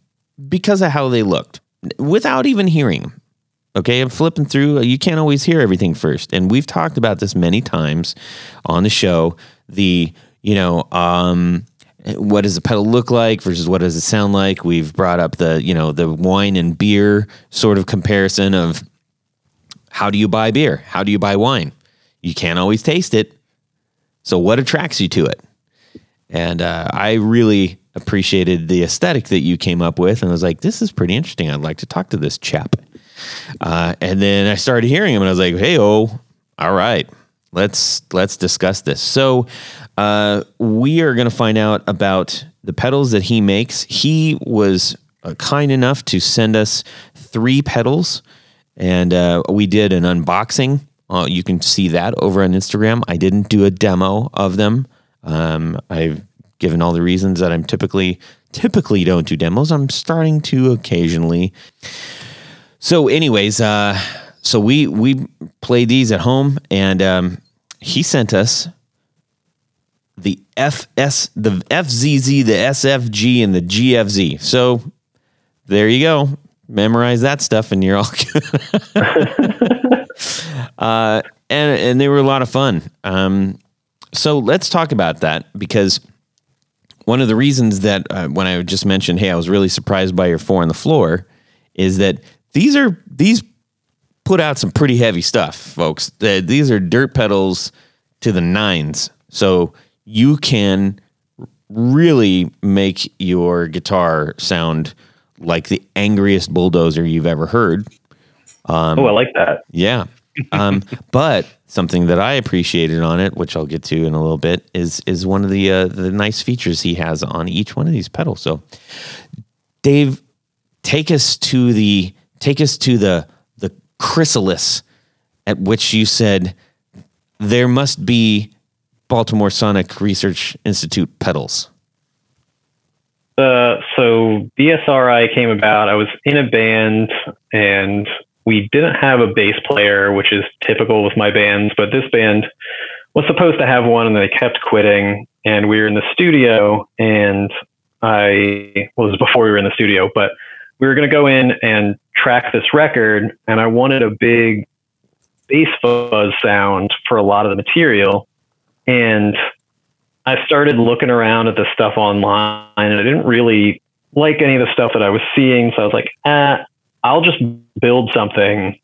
[SPEAKER 4] because of how they looked without even hearing. Okay, I'm flipping through. You can't always hear everything first. And we've talked about this many times on the show. The, you know, um, what does a pedal look like versus what does it sound like? We've brought up the, you know, the wine and beer sort of comparison of how do you buy beer? How do you buy wine? You can't always taste it. So what attracts you to it? And uh, I really appreciated the aesthetic that you came up with. And I was like, this is pretty interesting. I'd like to talk to this chap. Uh, and then I started hearing him and I was like, hey, oh, all right, let's let's discuss this. So uh, we are going to find out about the pedals that he makes. He was uh, kind enough to send us three pedals, and uh, we did an unboxing. Uh, you can see that over on Instagram. I didn't do a demo of them. Um, I've given all the reasons that I'm typically typically don't do demos. I'm starting to occasionally. So, anyways, uh, so we we played these at home, and um, he sent us the FS, the FZZ, the SFG, and the GFZ. So there you go. Memorize that stuff, and you're all good. uh, and and they were a lot of fun. Um, so let's talk about that because one of the reasons that uh, when I just mentioned, hey, I was really surprised by your four on the floor, is that these are these put out some pretty heavy stuff, folks. Uh, these are dirt pedals to the nines, so you can really make your guitar sound like the angriest bulldozer you've ever heard.
[SPEAKER 5] Um, oh, I like that.
[SPEAKER 4] Yeah. Um, but something that I appreciated on it, which I'll get to in a little bit, is is one of the uh, the nice features he has on each one of these pedals. So, Dave, take us to the take us to the the chrysalis at which you said there must be Baltimore Sonic Research Institute pedals.
[SPEAKER 5] Uh, so BSRI came about. I was in a band and we didn't have a bass player, which is typical with my bands, but this band was supposed to have one and they kept quitting. And we were in the studio and I well, was before we were in the studio, but we were going to go in and track this record. And I wanted a big bass fuzz sound for a lot of the material. And I started looking around at the stuff online and I didn't really like any of the stuff that I was seeing. So I was like, ah, I'll just build something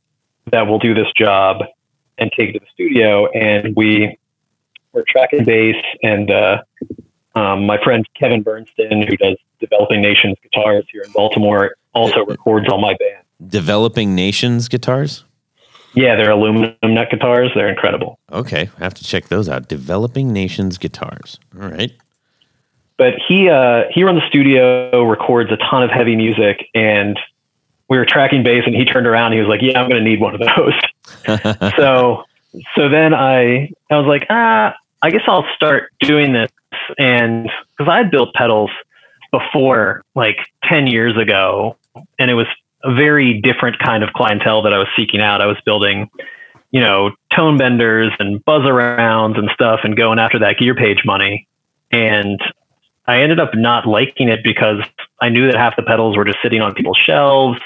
[SPEAKER 5] that will do this job and take it to the studio. And we were tracking bass, and uh, um, my friend Kevin Bernstein, who does Developing Nations guitars here in Baltimore, also records all my band.
[SPEAKER 4] Developing Nations guitars?
[SPEAKER 5] Yeah, they're aluminum neck guitars. They're incredible.
[SPEAKER 4] Okay, I have to check those out. Developing Nations guitars. All right.
[SPEAKER 5] But he uh, he runs the studio, records a ton of heavy music, and we were tracking bass and he turned around he was like, yeah, I'm going to need one of those. so, so then I, I was like, ah, I guess I'll start doing this. And cause I had built pedals before like 10 years ago and it was a very different kind of clientele that I was seeking out. I was building, you know, tone benders and buzz arounds and stuff and going after that gear page money. And I ended up not liking it because I knew that half the pedals were just sitting on people's shelves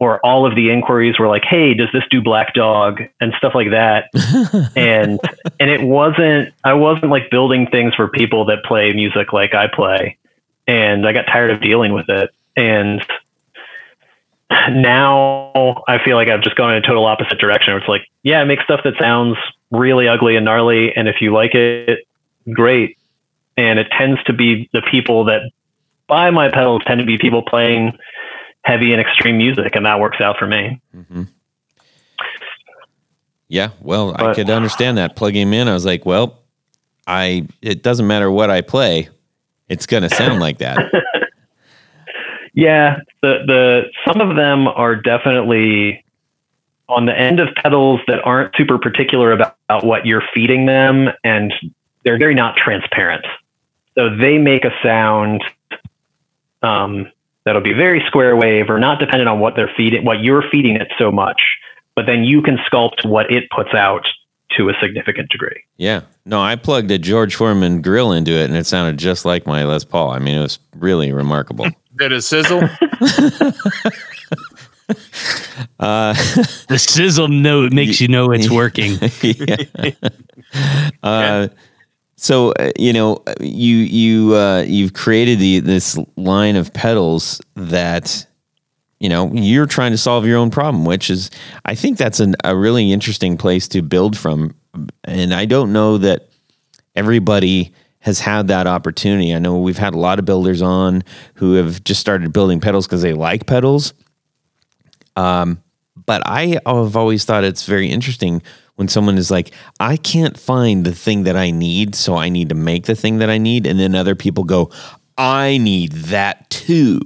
[SPEAKER 5] or all of the inquiries were like, "Hey, does this do Black Dog?" and stuff like that. and and it wasn't I wasn't like building things for people that play music like I play. And I got tired of dealing with it. And now I feel like I've just gone in a total opposite direction. It's like, yeah, I make stuff that sounds really ugly and gnarly, and if you like it, great. And it tends to be the people that buy my pedals tend to be people playing heavy and extreme music, and that works out for me. Mm-hmm.
[SPEAKER 4] Yeah, well, but, I could understand that. Plugging him in, I was like, well, I it doesn't matter what I play, it's going to sound like that.
[SPEAKER 5] yeah, the the some of them are definitely on the end of pedals that aren't super particular about, about what you're feeding them, and they're very not transparent. So they make a sound um, that'll be very square wave or not dependent on what they're feeding, what you're feeding it so much. But then you can sculpt what it puts out to a significant degree.
[SPEAKER 4] Yeah. No, I plugged a George Foreman grill into it and it sounded just like my Les Paul. I mean, it was really remarkable.
[SPEAKER 3] Did it sizzle?
[SPEAKER 4] Uh,
[SPEAKER 2] The sizzle note makes you know it's working.
[SPEAKER 4] yeah. Uh, so uh, you know you you uh, you've created the this line of pedals that you know you're trying to solve your own problem, which is I think that's an, a really interesting place to build from, and I don't know that everybody has had that opportunity. I know we've had a lot of builders on who have just started building pedals because they like pedals but I have always thought it's very interesting when someone is like, I can't find the thing that I need, so I need to make the thing that I need. And then other people go, I need that too.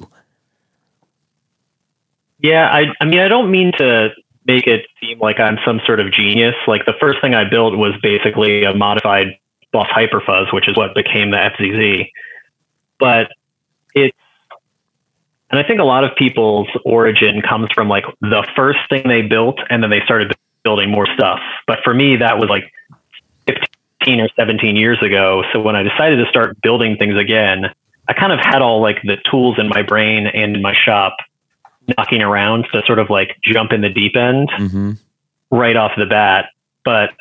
[SPEAKER 5] Yeah, I, I mean, I don't mean to make it seem like I'm some sort of genius. Like the first thing I built was basically a modified Boss Hyperfuzz, which is what became the FZZ. But it's, and I think a lot of people's origin comes from like the first thing they built and then they started building more stuff. But for me, that was like 15 or 17 years ago. So when I decided to start building things again, I kind of had all like the tools in my brain and in my shop knocking around to sort of like jump in the deep end
[SPEAKER 4] Mm-hmm.
[SPEAKER 5] right off the bat. But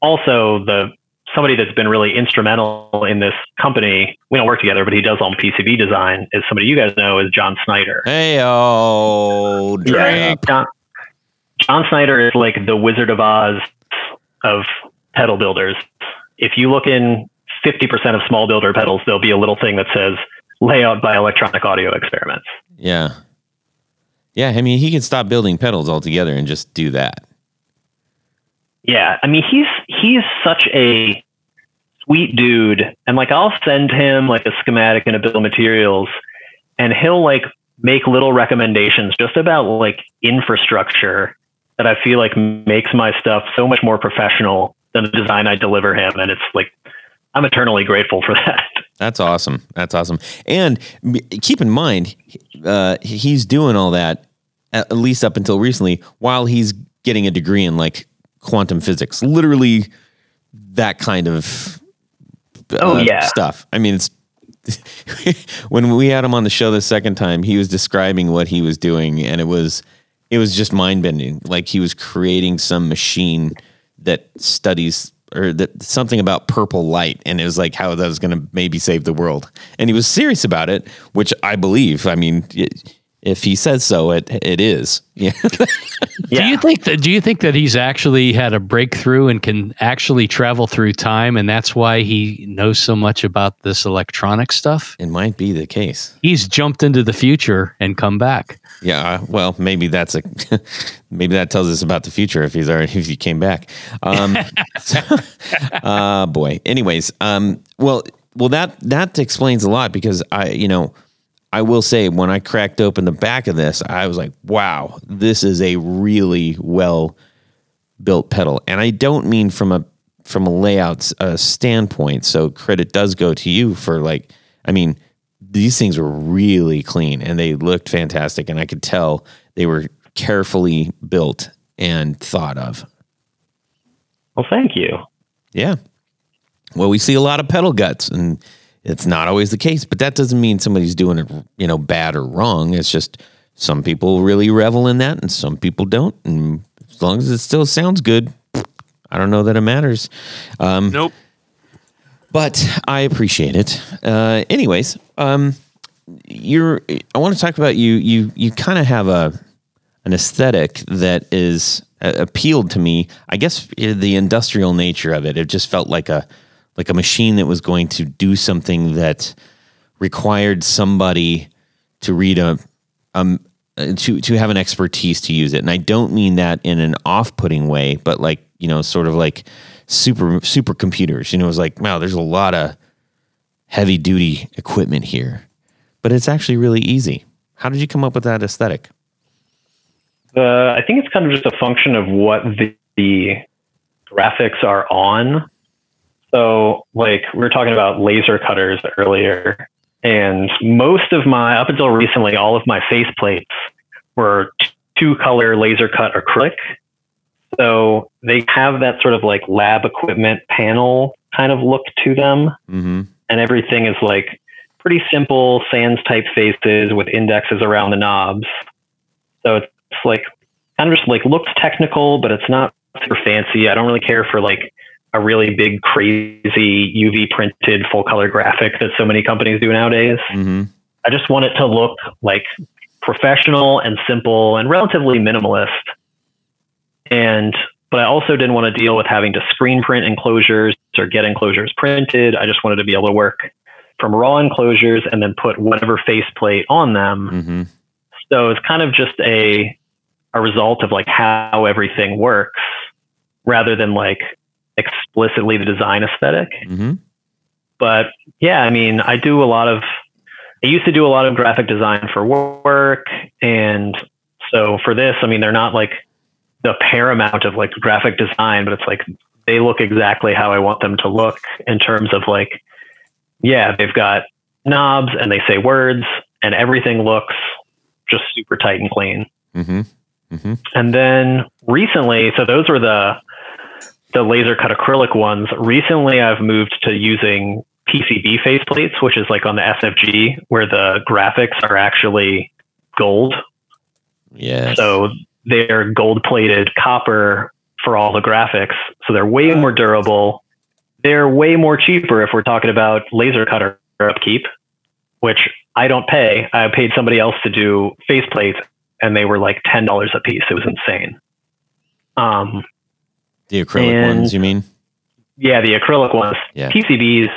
[SPEAKER 5] also the somebody that's been really instrumental in this company. We don't work together, but he does all PCB design. Is somebody you guys know is John Snyder.
[SPEAKER 4] Hey, oh, drink.
[SPEAKER 5] John, John Snyder is like the Wizard of Oz of pedal builders. If you look in 50% of small builder pedals, there'll be a little thing that says layout by electronic audio experiments.
[SPEAKER 4] Yeah. Yeah. I mean, he could stop building pedals altogether and just do that.
[SPEAKER 5] Yeah, I mean he's he's such a sweet dude, and like I'll send him like a schematic and a bill of materials, and he'll like make little recommendations just about like infrastructure that I feel like makes my stuff so much more professional than the design I deliver him, and it's like I'm eternally grateful for that.
[SPEAKER 4] That's awesome. That's awesome. And keep in mind, uh, he's doing all that at least up until recently while he's getting a degree in like quantum physics. Literally, that kind of uh,
[SPEAKER 5] Oh, yeah.
[SPEAKER 4] stuff. I mean, it's when we had him on the show the second time, he was describing what he was doing, and it was it was just mind bending. Like he was creating some machine that studies or that something about purple light, and it was like how that was going to maybe save the world. And he was serious about it, which I believe. I mean, if he says so, it it is. Yeah.
[SPEAKER 2] Do you think that? Do you think that he's actually had a breakthrough and can actually travel through time, and that's why he knows so much about this electronic stuff?
[SPEAKER 4] it might be the case.
[SPEAKER 2] He's jumped into the future and come back.
[SPEAKER 4] Yeah, uh, well, maybe that's a maybe that tells us about the future if he's already if he came back. Um, so, uh, boy. Anyways, um, well, well that that explains a lot because I, you know, I will say when I cracked open the back of this, I was like, wow, this is a really well built pedal, and I don't mean from a from a layout uh, standpoint. So credit does go to you for like, I mean, these things were really clean and they looked fantastic, and I could tell they were carefully built and thought of.
[SPEAKER 5] Well, thank you.
[SPEAKER 4] Yeah. Well, we see a lot of pedal guts, and it's not always the case, but that doesn't mean somebody's doing it, you know, bad or wrong. It's just some people really revel in that, and some people don't. And as long as it still sounds good, I don't know that it matters. Um,
[SPEAKER 3] nope.
[SPEAKER 4] but I appreciate it. Uh, anyways, um, you're. I want to talk about you. You you kind of have a an aesthetic that is uh, appealed to me. I guess uh, the industrial nature of it. It just felt like a like a machine that was going to do something that required somebody to read a um to to have an expertise to use it. And I don't mean that in an off-putting way, but like, you know, sort of like super supercomputers. You know, it's like, wow, there's a lot of heavy duty equipment here. But it's actually really easy. How did you come up with that aesthetic?
[SPEAKER 5] Uh, I think it's kind of just a function of what the, the graphics are on. So, like we were talking about laser cutters earlier, and most of my, up until recently, all of my faceplates were two color laser cut acrylic. So they have that sort of like lab equipment panel kind of look to them.
[SPEAKER 4] Mm-hmm.
[SPEAKER 5] And everything is like pretty simple sans type faces with indexes around the knobs. So it's like kind of just like looks technical, but it's not super fancy. I don't really care for like a really big, crazy UV printed full color graphic that so many companies do nowadays.
[SPEAKER 4] Mm-hmm.
[SPEAKER 5] I just want it to look like professional and simple and relatively minimalist. And but I also didn't want to deal with having to screen print enclosures or get enclosures printed. I just wanted to be able to work from raw enclosures and then put whatever faceplate on them.
[SPEAKER 4] Mm-hmm.
[SPEAKER 5] So it's kind of just a a result of like how everything works rather than like explicitly the design aesthetic.
[SPEAKER 4] Mm-hmm.
[SPEAKER 5] But yeah, I mean, I do a lot of I used to do a lot of graphic design for work and so for this, I mean, they're not like the paramount of like graphic design, but it's like they look exactly how I want them to look in terms of like, yeah, they've got knobs and they say words and everything looks just super tight and clean.
[SPEAKER 4] Mm-hmm. Mm-hmm.
[SPEAKER 5] And then recently, so those were the the laser cut acrylic ones. Recently, I've moved to using PCB faceplates, which is like on the SFG, where the graphics are actually gold.
[SPEAKER 4] Yeah.
[SPEAKER 5] So they're gold plated copper for all the graphics. So they're way more durable. They're way more cheaper if we're talking about laser cutter upkeep, which I don't pay. I paid somebody else to do faceplates and they were like ten dollars a piece. It was insane. Um,
[SPEAKER 4] the acrylic
[SPEAKER 5] and-
[SPEAKER 4] ones, you mean?
[SPEAKER 5] yeah, the acrylic ones.
[SPEAKER 4] Yeah.
[SPEAKER 5] PCBs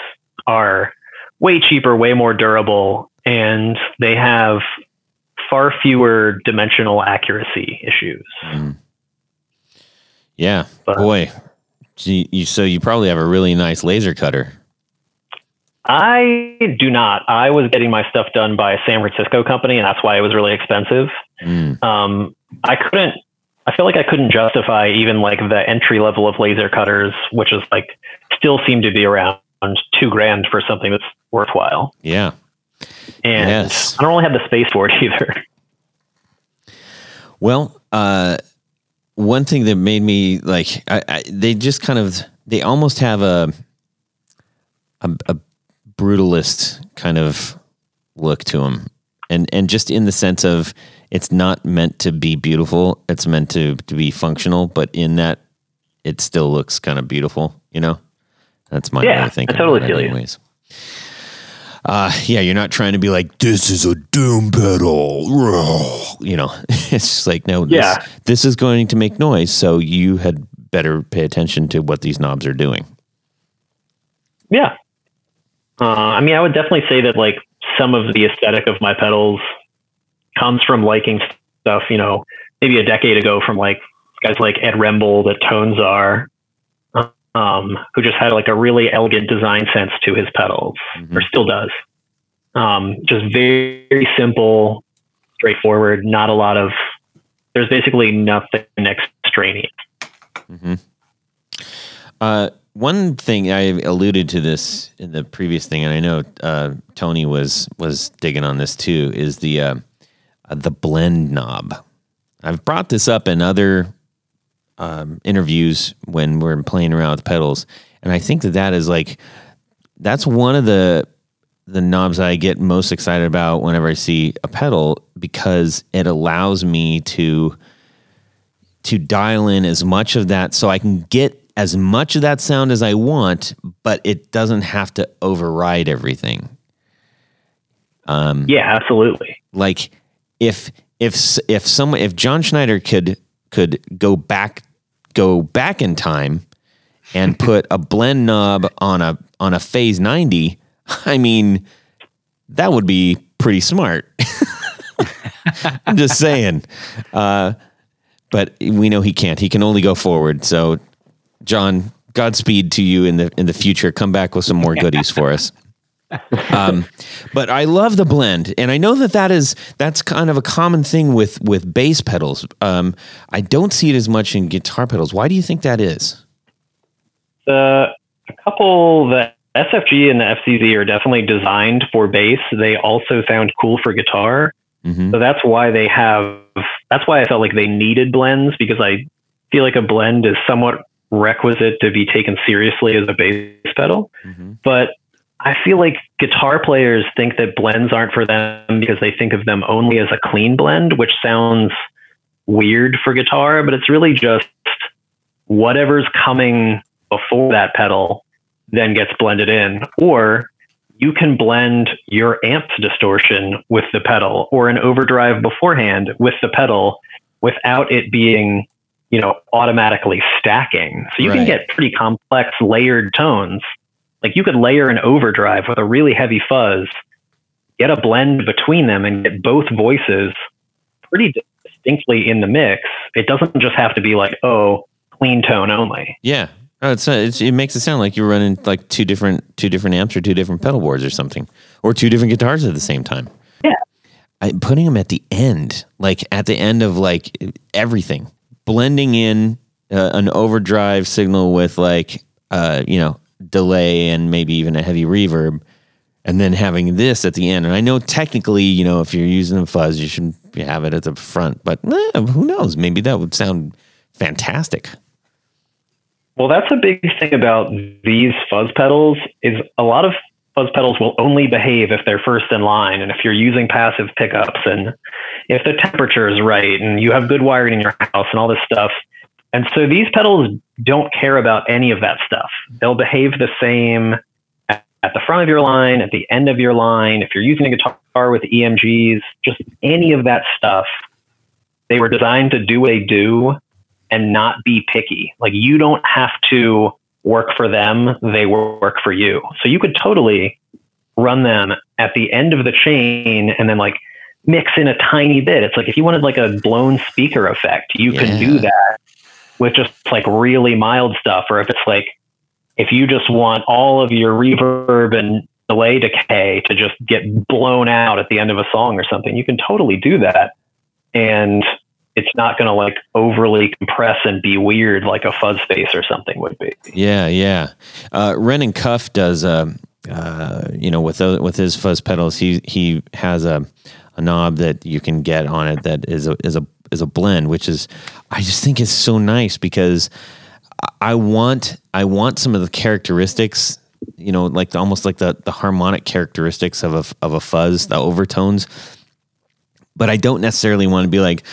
[SPEAKER 5] are way cheaper, way more durable, and they have far fewer dimensional accuracy issues.
[SPEAKER 4] Mm. Yeah.
[SPEAKER 5] But-
[SPEAKER 4] Boy. You, so you probably have a really nice laser cutter.
[SPEAKER 5] I do not. I was getting my stuff done by a San Francisco company, and that's why it was really expensive.
[SPEAKER 4] Mm.
[SPEAKER 5] Um, I couldn't. I feel like I couldn't justify even like the entry level of laser cutters, which is like still seem to be around two grand for something that's worthwhile.
[SPEAKER 4] Yeah.
[SPEAKER 5] And
[SPEAKER 4] Yes.
[SPEAKER 5] I don't really have the space for it either.
[SPEAKER 4] Well, uh, one thing that made me like, I, I, they just kind of, they almost have a, a, a brutalist kind of look to them, and and just in the sense of it's not meant to be beautiful; it's meant to to be functional. But in that, it still looks kind of beautiful. You know, that's my
[SPEAKER 5] Yeah,
[SPEAKER 4] way of thinking.
[SPEAKER 5] I totally feel you.
[SPEAKER 4] Uh, yeah, you're not trying to be like, this is a doom pedal. You know, it's just like, no, this,
[SPEAKER 5] Yeah.
[SPEAKER 4] this is going to make noise. So you had better pay attention to what these knobs are doing.
[SPEAKER 5] Yeah. Uh, I mean, I would definitely say that like some of the aesthetic of my pedals comes from liking stuff, you know, maybe a decade ago from like guys like Ed Rembold that ToneCzar, um, who just had like a really elegant design sense to his pedals,
[SPEAKER 4] Mhm.
[SPEAKER 5] or still does. Um, just very, very simple, straightforward, not a lot of, there's basically nothing extraneous.
[SPEAKER 4] hmm Uh, one thing I alluded to this in the previous thing, and I know uh, Tony was was digging on this too, is the uh, uh, the blend knob. I've brought this up in other um, interviews when we're playing around with pedals, and I think that that is like that's one of the the knobs I get most excited about whenever I see a pedal because it allows me to to dial in as much of that so I can get as much of that sound as I want, but it doesn't have to override everything. Um,
[SPEAKER 5] Yeah, absolutely.
[SPEAKER 4] like if if if someone if John Snyder could could go back go back in time and put a blend knob on a on a phase 90 i mean that would be pretty smart. I'm just saying. Uh, but we know he can't. He can only go forward. So john godspeed to you in the in the future. Come back with some more goodies for us um, but I love the blend, and I know that that is that's kind of a common thing with with bass pedals. Um, I don't see it as much in guitar pedals. Why do you think that is?
[SPEAKER 5] the a couple the SFG and the FZZ are definitely designed for bass. They also sound cool for guitar.
[SPEAKER 4] hmm
[SPEAKER 5] So that's why they have that's why I felt like they needed blends because I feel like a blend is somewhat requisite to be taken seriously as a bass pedal.
[SPEAKER 4] Mm-hmm.
[SPEAKER 5] But I feel like guitar players think that blends aren't for them because they think of them only as a clean blend, which sounds weird for guitar, but it's really just whatever's coming before that pedal then gets blended in. Or you can blend your amp's distortion with the pedal or an overdrive beforehand with the pedal without it being, you know, automatically stacking. So you
[SPEAKER 4] Right.
[SPEAKER 5] can get pretty complex layered tones. Like you could layer an overdrive with a really heavy fuzz, get a blend between them and get both voices pretty distinctly in the mix. It doesn't just have to be like, oh, clean tone only.
[SPEAKER 4] Yeah. Oh, it's, uh, it's it makes it sound like you're running like two different two different amps or two different pedal boards or something, or two different guitars at the same time.
[SPEAKER 5] Yeah.
[SPEAKER 4] I, putting them at the end, like at the end of like everything, blending in uh, an overdrive signal with like uh you know delay and maybe even a heavy reverb, and then having this at the end. And I know technically, you know, if you're using a fuzz, you should have it at the front, but eh, who knows? Maybe that would sound fantastic.
[SPEAKER 5] Well, that's a big thing about these fuzz pedals is a lot of fuzz pedals will only behave if they're first in line and if you're using passive pickups and if the temperature is right and you have good wiring in your house and all this stuff. And so these pedals don't care about any of that stuff. They'll behave the same at at the front of your line, at the end of your line. If you're using a guitar with EMGs, just any of that stuff, they were designed to do what they do and not be picky. Like you don't have to work for them, they work for you. So you could totally run them at the end of the chain and then like mix in a tiny bit. It's like if you wanted like a blown speaker effect, you
[SPEAKER 4] Yeah.
[SPEAKER 5] can do that with just like really mild stuff. Or if it's like if you just want all of your reverb and delay decay to just get blown out at the end of a song or something, you can totally do that. And it's not going to like overly compress and be weird like a fuzz face or something would be.
[SPEAKER 4] Yeah, yeah. Uh, Renan Cuff does, uh, uh, you know, with those, with his fuzz pedals, he he has a, a knob that you can get on it that is a is a is a blend, which is I just think is so nice because I- want I want some of the characteristics, you know, like the, almost like the the harmonic characteristics of a of a fuzz, the overtones, but I don't necessarily want to be like,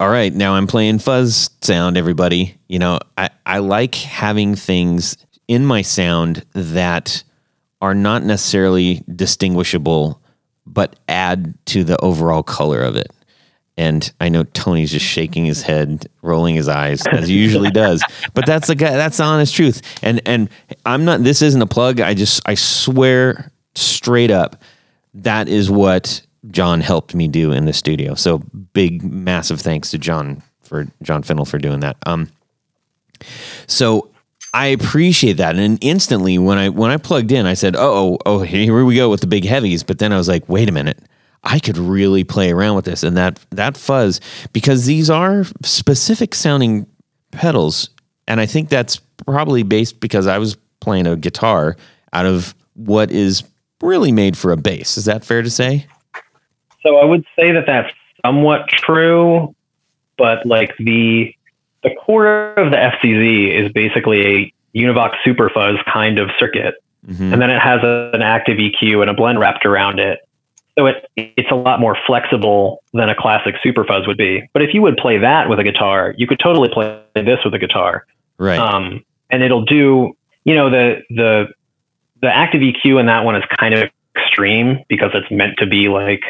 [SPEAKER 4] all right, now I'm playing fuzz sound, everybody. You know, I, I like having things in my sound that are not necessarily distinguishable, but add to the overall color of it. And I know Tony's just shaking his head, rolling his eyes as he usually does. But that's the guy. That's the honest truth. And and I'm not. This isn't a plug. I just I swear straight up, that is what John helped me do in the studio. So big, massive thanks to John for John Fintel for doing that. Um, so I appreciate that, and instantly when I when I plugged in, I said, "Oh, oh, oh, here we go with the big heavies." But then I was like, "Wait a minute." I could really play around with this and that that fuzz because these are specific sounding pedals and I think that's probably based because I was playing a guitar out of what is really made for a bass. Is that fair to say?
[SPEAKER 5] So I would say that that's somewhat true, but like the the core of the FZZ is basically a Univox Super Fuzz kind of circuit,
[SPEAKER 4] Mhm.
[SPEAKER 5] and then it has a, an active EQ and a blend wrapped around it. So it it's a lot more flexible than a classic Super Fuzz would be. But if you would play that with a guitar, you could totally play this with a guitar.
[SPEAKER 4] Right.
[SPEAKER 5] um, and it'll do you know the the the active EQ in that one is kind of extreme because it's meant to be like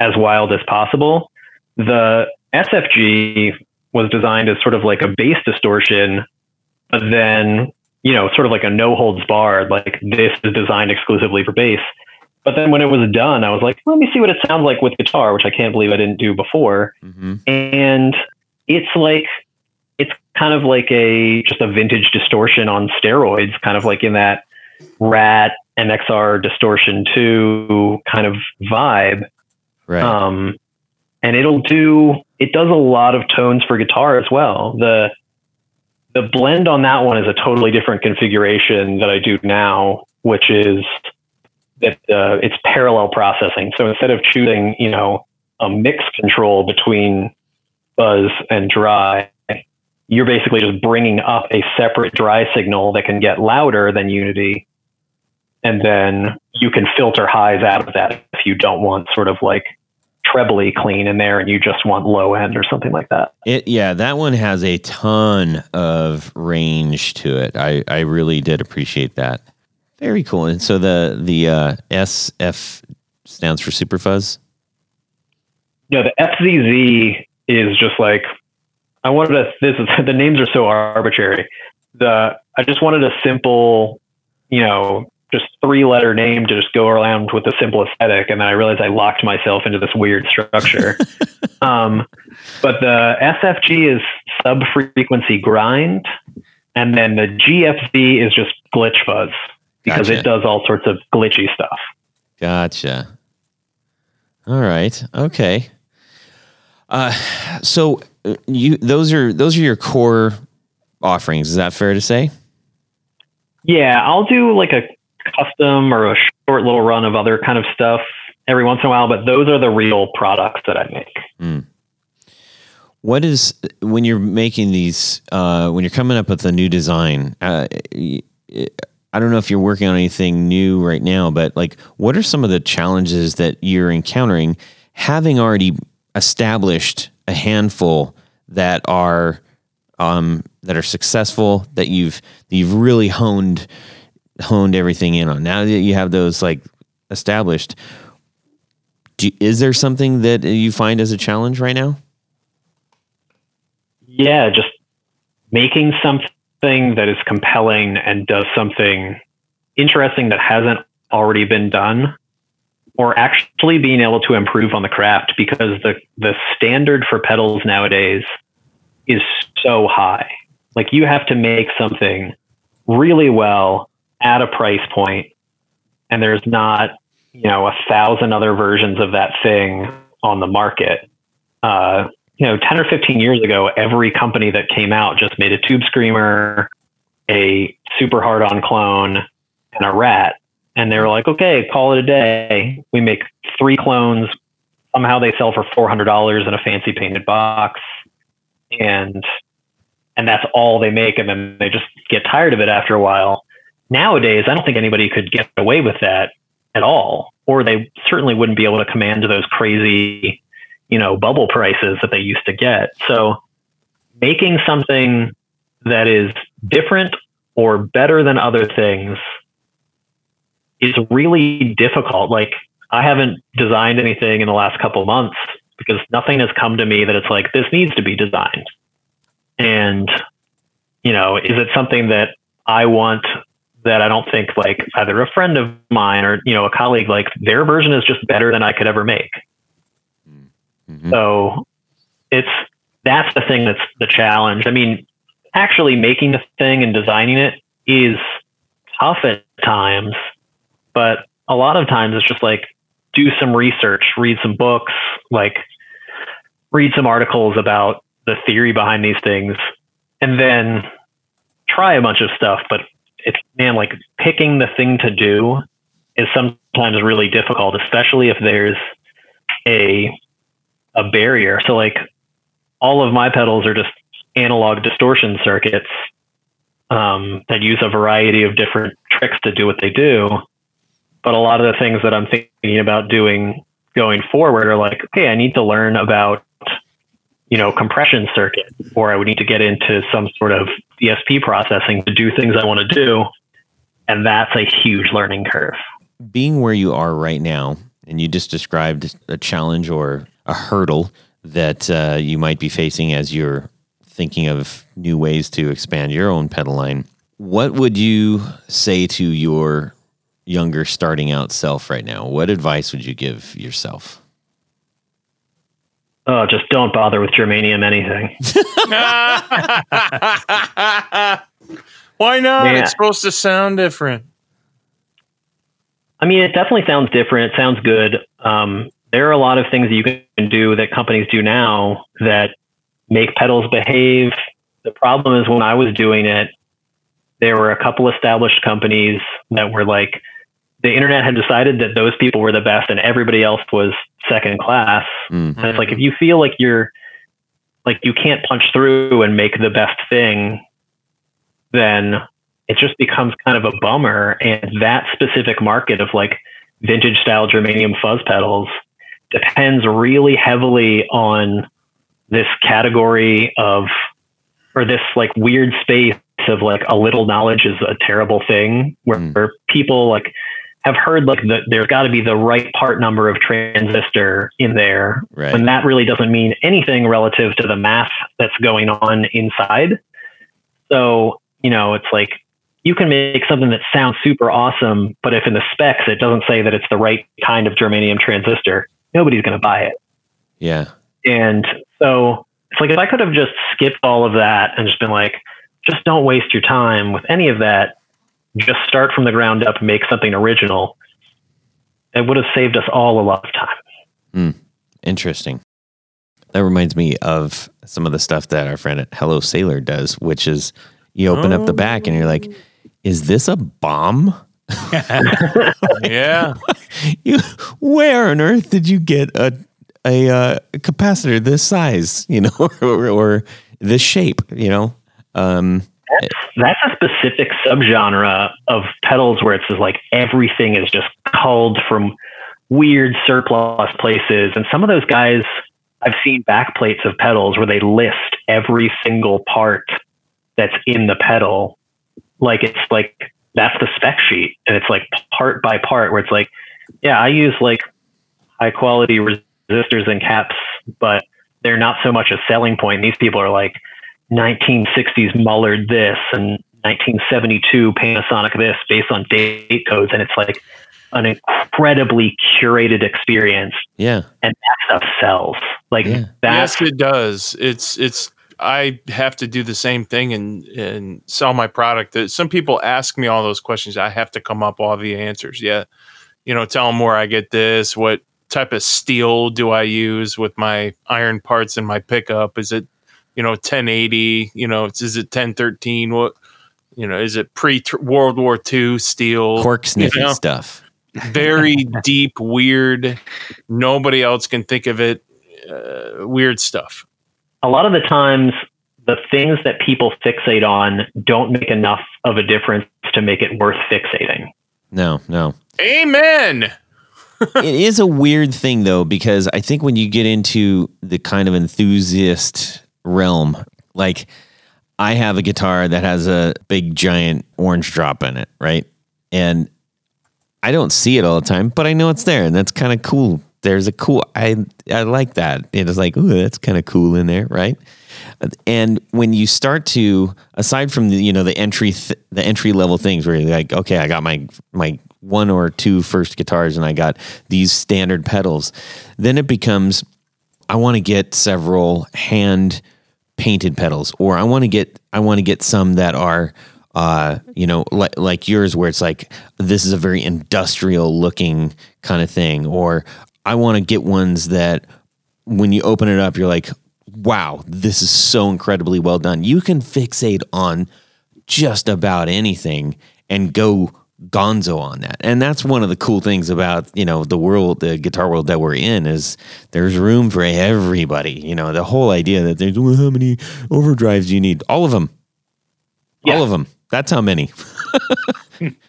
[SPEAKER 5] as wild as possible. The SFG was designed as sort of like a bass distortion, but then you know sort of like a no holds barred like this is designed exclusively for bass. But then when it was done, I was like, let me see what it sounds like with guitar, which I can't believe I didn't do before.
[SPEAKER 4] Hmm
[SPEAKER 5] and it's like it's kind of like a just a vintage distortion on steroids kind of like in that rat mxr distortion 2 kind of vibe.
[SPEAKER 4] Right.
[SPEAKER 5] um and it'll do it does a lot of tones for guitar as well. The the blend on that one is a totally different configuration that i do now which is that uh, it's parallel processing so instead of choosing you know a mix control between buzz and dry you're basically just bringing up a separate dry signal that can get louder than Unity. And then you can filter highs out of that if you don't want sort of like trebly clean in there and you just want low end or something like that.
[SPEAKER 4] It yeah, that one has a ton of range to it. I I really did appreciate that. Very cool. And so the the uh, SF stands for Super Fuzz.
[SPEAKER 5] No, the FZZ is just like I wanted to. This is the names are so arbitrary. The I just wanted a simple, you know, just three letter name to just go around with a simple aesthetic, and then I realized I locked myself into this weird structure. um, but the SFG is sub frequency grind, and then the GFZ is just glitch fuzz because
[SPEAKER 4] Gotcha.
[SPEAKER 5] it does all sorts of glitchy stuff.
[SPEAKER 4] Gotcha. All right. Okay. Uh, so uh, you those are those are your core offerings. Is that fair to say?
[SPEAKER 5] Yeah, I'll do like a custom or a short little run of other kind of stuff every once in a while, but those are the real products that I make.
[SPEAKER 4] What is when you're making these uh, when you're coming up with a new design? Uh, y- I don't know if you're working on anything new right now, but like, what are some of the challenges that you're encountering, having already established a handful that are um, that are successful that you've that you've really honed honed everything in on. Now that you have those like established, do, is there something that you find as a challenge right now?
[SPEAKER 5] Yeah, just making something that is compelling and does something interesting that hasn't already been done or actually being able to improve on the craft because the the standard for pedals nowadays is so high. Like you have to make something really well at a price point and there's not, you know, a thousand other versions of that thing on the market. Uh, you know, 10 or 15 years ago, every company that came out just made a tube screamer, a super hard on clone, and a rat. And they were like, okay, call it a day. We make three clones. Somehow they sell for $400 in a fancy painted box. And and that's all they make. And then they just get tired of it after a while. Nowadays, I don't think anybody could get away with that at all. Or they certainly wouldn't be able to command those crazy you know bubble prices that they used to get. So making something that is different or better than other things is really difficult. Like i haven't designed anything in the last couple months because nothing has come to me that it's like this needs to be designed. And you know is it something that i want that i don't think like either a friend of mine or you know a colleague like their version is just better than i could ever make
[SPEAKER 4] Mhm.
[SPEAKER 5] so it's that's the thing that's the challenge. I mean, actually making the thing and designing it is tough at times, but a lot of times it's just like do some research, read some books, like read some articles about the theory behind these things, and then try a bunch of stuff. But it's man, like picking the thing to do is sometimes really difficult, especially if there's a a barrier. So like all of my pedals are just analog distortion circuits um, that use a variety of different tricks to do what they do. But a lot of the things that I'm thinking about doing going forward are like, okay, I need to learn about, you know, compression circuit, or I would need to get into some sort of DSP processing to do things I want to do. And that's a huge learning curve.
[SPEAKER 4] being where you are right now, and you just described a challenge or a hurdle that uh, you might be facing as you're thinking of new ways to expand your own pedal line, what would you say to your younger starting out self right now? What advice would you give yourself?
[SPEAKER 5] Oh, just don't bother with germanium anything.
[SPEAKER 3] Why not?
[SPEAKER 5] Yeah.
[SPEAKER 3] It's supposed to sound different.
[SPEAKER 5] I mean, it definitely sounds different. It sounds good. Um, there are a lot of things that you can do that companies do now that make pedals behave. The problem is when I was doing it, there were a couple established companies that were like, the internet had decided that those people were the best and everybody else was second class.
[SPEAKER 4] Mm.
[SPEAKER 5] And it's like, if you feel like you're like you can't punch through and make the best thing, then it just becomes kind of a bummer. And that specific market of like vintage style germanium fuzz pedals depends really heavily on this category of or this like weird space of like a little knowledge is a terrible thing where,
[SPEAKER 4] Mm.
[SPEAKER 5] people like have heard like the, there's got to be the right part number of transistor in there
[SPEAKER 4] Right.
[SPEAKER 5] when that really doesn't mean anything relative to the math that's going on inside so you know it's like you can make something that sounds super awesome but if in the specs it doesn't say that it's the right kind of germanium transistor nobody's going to buy it
[SPEAKER 4] Yeah.
[SPEAKER 5] and so it's like if I could have just skipped all of that and just been like, just don't waste your time with any of that. Just start from the ground up, make something original. It would have saved us all a lot of time. Hmm.
[SPEAKER 4] Interesting. That reminds me of some of the stuff that our friend at Hello Sailor does, which is you open up the back and you're like, oh. is this a bomb?
[SPEAKER 3] Yeah.
[SPEAKER 4] You, where on earth did you get a a, uh, capacitor this size, you know, or, or this shape, you know? Um,
[SPEAKER 5] That's a specific subgenre of pedals where it's just like everything is just culled from weird surplus places. And some of those guys, I've seen backplates of pedals where they list every single part that's in the pedal. Like it's like that's the spec sheet, and it's like part by part where it's like, yeah, I use like high quality resistors and caps, but they're not so much a selling point. These people are like 1960s Mullard this and 1972 Panasonic this based on date codes, and it's like an incredibly curated experience,
[SPEAKER 4] yeah,
[SPEAKER 5] and that stuff sells. Like
[SPEAKER 4] Yeah.
[SPEAKER 5] that's
[SPEAKER 3] yes, it does. It's it's. I have to do the same thing and and sell my product. Uh, Some people ask me all those questions. I have to come up all the answers. Yeah, you know, tell them where I get this. What type of steel do I use with my iron parts in my pickup? Is it you know 1080? You know, is it 1013? What you know? Is it pre World War II steel?
[SPEAKER 4] cork sniffy
[SPEAKER 3] know?
[SPEAKER 4] stuff.
[SPEAKER 3] very deep, weird. Nobody else can think of it. Uh, weird stuff.
[SPEAKER 5] A lot of the times the things that people fixate on don't make enough of a difference to make it worth fixating.
[SPEAKER 4] No, no.
[SPEAKER 3] Amen.
[SPEAKER 4] it is a weird thing though because I think when you get into the kind of enthusiast realm, like I have a guitar that has a big giant orange drop in it, right? And I don't see it all the time, but I know it's there, and that's kind of cool. There's a cool. I I like that. It is like, ooh, that's kind of cool in there, right? And when you start to, aside from the you know the entry th- the entry level things where you're like, okay, I got my my one or two first guitars, and I got these standard pedals, then it becomes, I want to get several hand painted pedals, or I want to get I want to get some that are uh, you know, like like yours, where it's like this is a very industrial looking kind of thing, or I want to get ones that when you open it up, you're like, wow, this is so incredibly well done. You can fixate on just about anything and go gonzo on that. And that's one of the cool things about, you know, the world, the guitar world that we're in is there's room for everybody. You know, the whole idea that there's well, how many overdrives do you need? All of them. All of them. That's how many.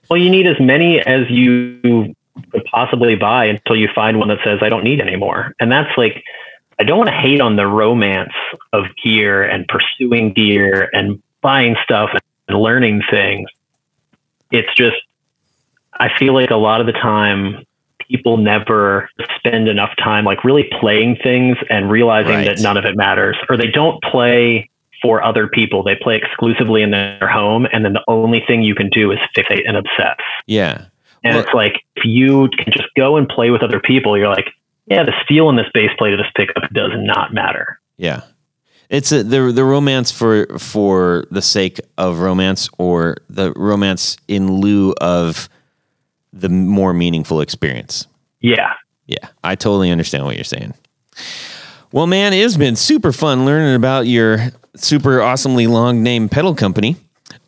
[SPEAKER 5] Well, you need as many as you could possibly buy until you find one that says, I don't need any more. And that's like, I don't want to hate on the romance of gear and pursuing gear and buying stuff and learning things. It's just, I feel like a lot of the time, people never spend enough time like really playing things and realizing
[SPEAKER 4] Right.
[SPEAKER 5] that none of it matters, or they don't play for other people. They play exclusively in their home, and then the only thing you can do is fixate and obsess.
[SPEAKER 4] Yeah.
[SPEAKER 5] And
[SPEAKER 4] Well-
[SPEAKER 5] it's like if you can just go and play with other people, you're like, yeah, the steel in this bass plate of this pickup does not matter.
[SPEAKER 4] Yeah. It's a, the the romance for for the sake of romance or the romance in lieu of the more meaningful experience.
[SPEAKER 5] Yeah.
[SPEAKER 4] Yeah, I totally understand what you're saying. Well, man, it has been super fun learning about your super awesomely long name pedal company.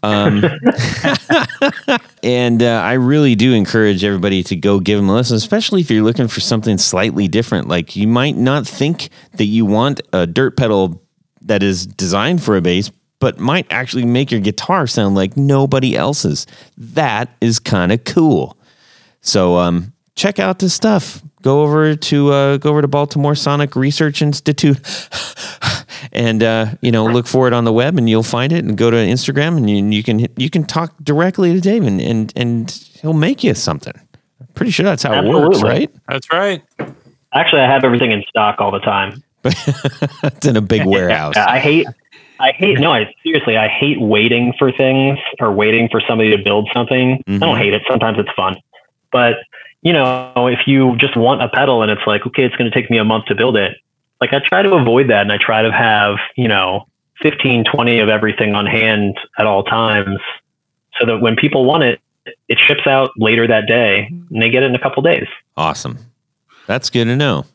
[SPEAKER 4] Um, and uh, I really do encourage everybody to go give them a listen, especially if you're looking for something slightly different. Like you might not think that you want a dirt pedal, that is designed for a bass, but might actually make your guitar sound like nobody else's. That is kind of cool. So um, check out this stuff. Go over to uh, go over to Baltimore Sonic Research Institute, and uh, you know look for it on the web, and you'll find it. And go to Instagram, and you, you can you can talk directly to Dave, and and, and he'll make you something. Pretty sure that's how it works, right?
[SPEAKER 3] That's right.
[SPEAKER 5] Actually, I have everything in stock all the time.
[SPEAKER 4] it's in a big warehouse.
[SPEAKER 5] I hate, I hate. No, I seriously, I hate waiting for things or waiting for somebody to build something. I
[SPEAKER 4] Mhm.
[SPEAKER 5] don't hate it. Sometimes it's fun, but you know, if you just want a pedal and it's like, okay, it's going to take me a month to build it. Like I try to avoid that, and I try to have you know 15, 20 of everything on hand at all times, so that when people want it, it ships out later that day, and they get it in a couple days.
[SPEAKER 4] Awesome. That's good to know.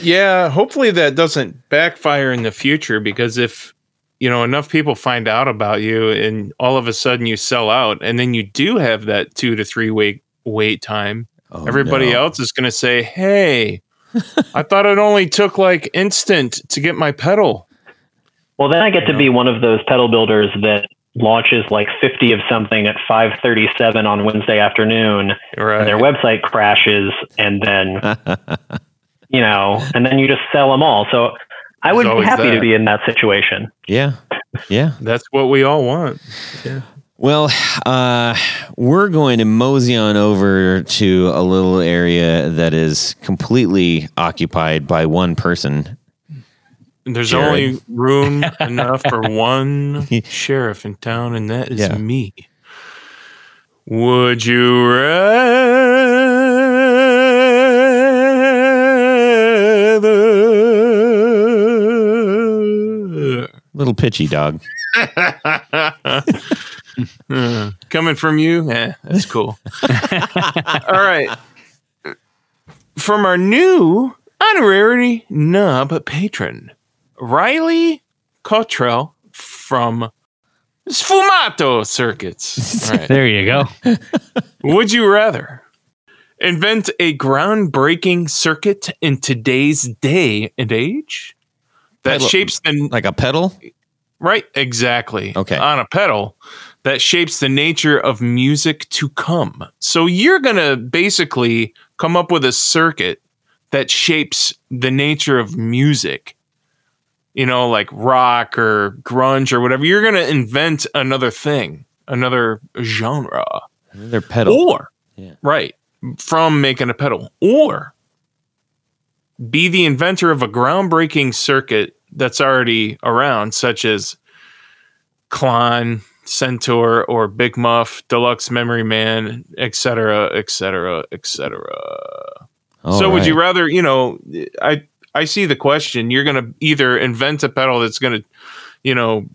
[SPEAKER 3] Yeah, hopefully that doesn't backfire in the future because if you know enough people find out about you and all of a sudden you sell out and then you do have that 2 to 3 week wait time,
[SPEAKER 4] Oh,
[SPEAKER 3] everybody
[SPEAKER 4] no.
[SPEAKER 3] else is going to say, "Hey, I thought it only took like instant to get my pedal."
[SPEAKER 5] Well, then I get to be one of those pedal builders that launches like 50 of something at 5:37 on Wednesday afternoon,
[SPEAKER 3] Right.
[SPEAKER 5] and their website crashes, and then you know, and then you just sell them all. So I would be
[SPEAKER 3] always
[SPEAKER 5] happy to be in that situation.
[SPEAKER 4] yeah. Yeah.
[SPEAKER 3] That's what we all want.
[SPEAKER 4] Well, uh, we're going to mosey on over to a little area that is completely occupied by one person.
[SPEAKER 3] There's
[SPEAKER 4] Jared.
[SPEAKER 3] only room enough for one sheriff in town, and that is
[SPEAKER 4] Yeah.
[SPEAKER 3] me. Would you rather?
[SPEAKER 4] Little pitchy dog.
[SPEAKER 3] Coming from you, eh, that's cool. All right. From our new honorary nub patron, Riley Cottrell from Sfumato Circuits. All right.
[SPEAKER 2] There you go.
[SPEAKER 3] Would you rather invent a groundbreaking circuit in today's day and age that
[SPEAKER 4] Pedal-
[SPEAKER 3] shapes the
[SPEAKER 4] Like a pedal?
[SPEAKER 3] right exactly
[SPEAKER 4] Okay.
[SPEAKER 3] on a pedal that shapes the nature of music to come. So you're going to basically come up with a circuit that shapes the nature of music. You know, like rock or grunge or whatever. You're going to invent another thing, another genre.
[SPEAKER 4] Another pedal.
[SPEAKER 3] Or,
[SPEAKER 4] Yeah.
[SPEAKER 3] right, from making a pedal. Or be the inventor of a groundbreaking circuit that's already around, such as Klon, Centaur, or Big Muff, Deluxe Memory Man, etc., etc., etc. So, would you rather, you know, I I see the question. You're going to either invent a pedal that's going to, you know,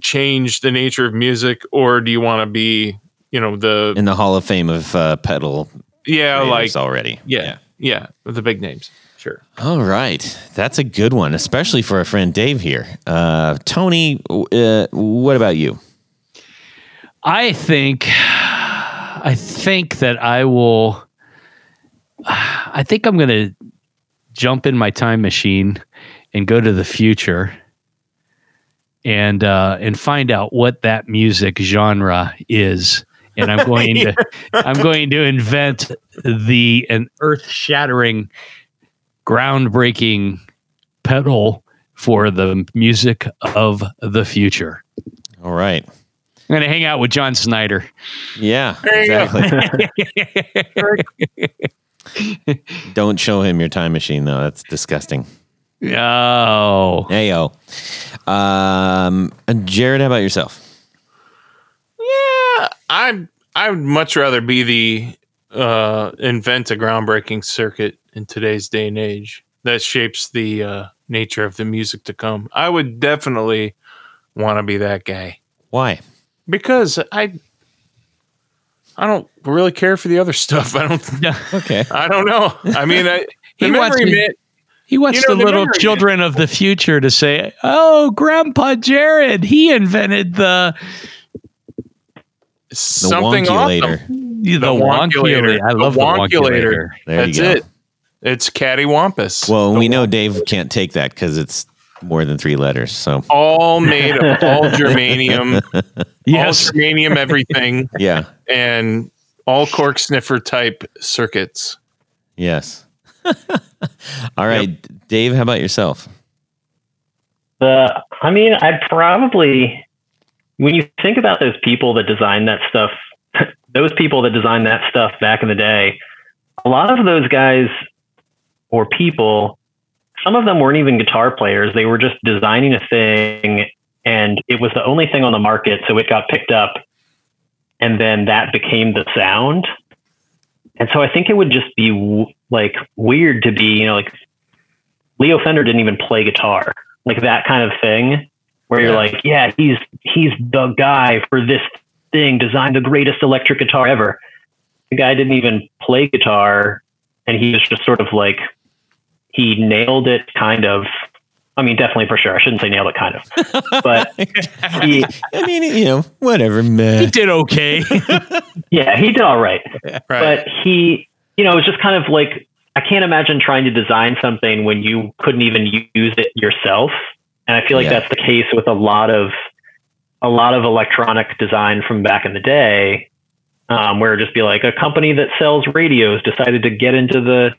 [SPEAKER 3] change the nature of music, or do you want to be, you know, the
[SPEAKER 4] in the Hall of Fame of uh, pedal
[SPEAKER 3] yeah, like
[SPEAKER 4] already?
[SPEAKER 3] yeah, yeah, with the big names. Sure.
[SPEAKER 4] All right. That's a good one, especially for our friend Dave here. Uh, Tony, uh, what about you?
[SPEAKER 2] I think I think that I will I think I'm going to jump in my time machine and go to the future and uh and find out what that music genre is and I'm going to I'm going to invent the an earth-shattering groundbreaking pedal for the music of the future.
[SPEAKER 4] All right.
[SPEAKER 2] I'm going to hang out with John Snyder.
[SPEAKER 4] Yeah,
[SPEAKER 3] There you go.
[SPEAKER 4] exactly. Don't show him your time machine, though. That's disgusting.
[SPEAKER 2] Oh,
[SPEAKER 4] Hey, yo. Um, Jared, how about yourself?
[SPEAKER 3] Yeah, I I would much rather be the uh, invent a groundbreaking circuit in today's day and age that shapes the uh, nature of the music to come. I would definitely want to be that guy
[SPEAKER 4] Why?
[SPEAKER 3] Because I I don't really care for the other stuff. I don't Yeah.
[SPEAKER 4] Okay.
[SPEAKER 3] I don't know. I mean, I,
[SPEAKER 2] He wants
[SPEAKER 3] memory
[SPEAKER 2] me-
[SPEAKER 3] man,
[SPEAKER 2] he wants
[SPEAKER 3] You know,
[SPEAKER 2] the
[SPEAKER 3] the
[SPEAKER 2] little
[SPEAKER 3] memory-
[SPEAKER 2] children of the future to say, "Oh, Grandpa Jared, he invented the
[SPEAKER 3] something
[SPEAKER 4] wonkulator.
[SPEAKER 3] awesome.
[SPEAKER 2] the, wonkulator." I love the wonkulator.
[SPEAKER 4] There
[SPEAKER 3] That's
[SPEAKER 4] you go.
[SPEAKER 3] it. It's cattywampus.
[SPEAKER 4] Well,
[SPEAKER 3] The
[SPEAKER 4] we know Dave can't take that because it's more than three letters. So
[SPEAKER 3] all made of all germanium,
[SPEAKER 2] Yes.
[SPEAKER 3] all germanium everything,
[SPEAKER 4] yeah,
[SPEAKER 3] and all cork sniffer type circuits.
[SPEAKER 4] yes. All right, Dave. How about yourself?
[SPEAKER 5] The, I mean, I'd probably, when you think about those people that designed that stuff, those people that designed that stuff back in the day, a lot of those guys or people, some of them weren't even guitar players. They were just designing a thing and it was the only thing on the market. So it got picked up and then that became the sound. And so I think it would just be w- like weird to be, you know, like Leo Fender didn't even play guitar like that kind of thing where you're like, yeah, he's he's the guy for this thing, designed the greatest electric guitar ever. The guy didn't even play guitar and he was just sort of like he nailed it kind of I mean definitely for sure. I shouldn't say nailed it kind of. But he
[SPEAKER 4] I mean, you know, whatever, man.
[SPEAKER 2] He did okay.
[SPEAKER 5] yeah, he did all right.
[SPEAKER 3] Right.
[SPEAKER 5] but he you know it was just kind of like i can't imagine trying to design something when you couldn't even use it yourself and i feel like
[SPEAKER 4] Yeah.
[SPEAKER 5] that's the case with a lot of a lot of electronic design from back in the day um, where it'd just be like a company that sells radios decided to get into the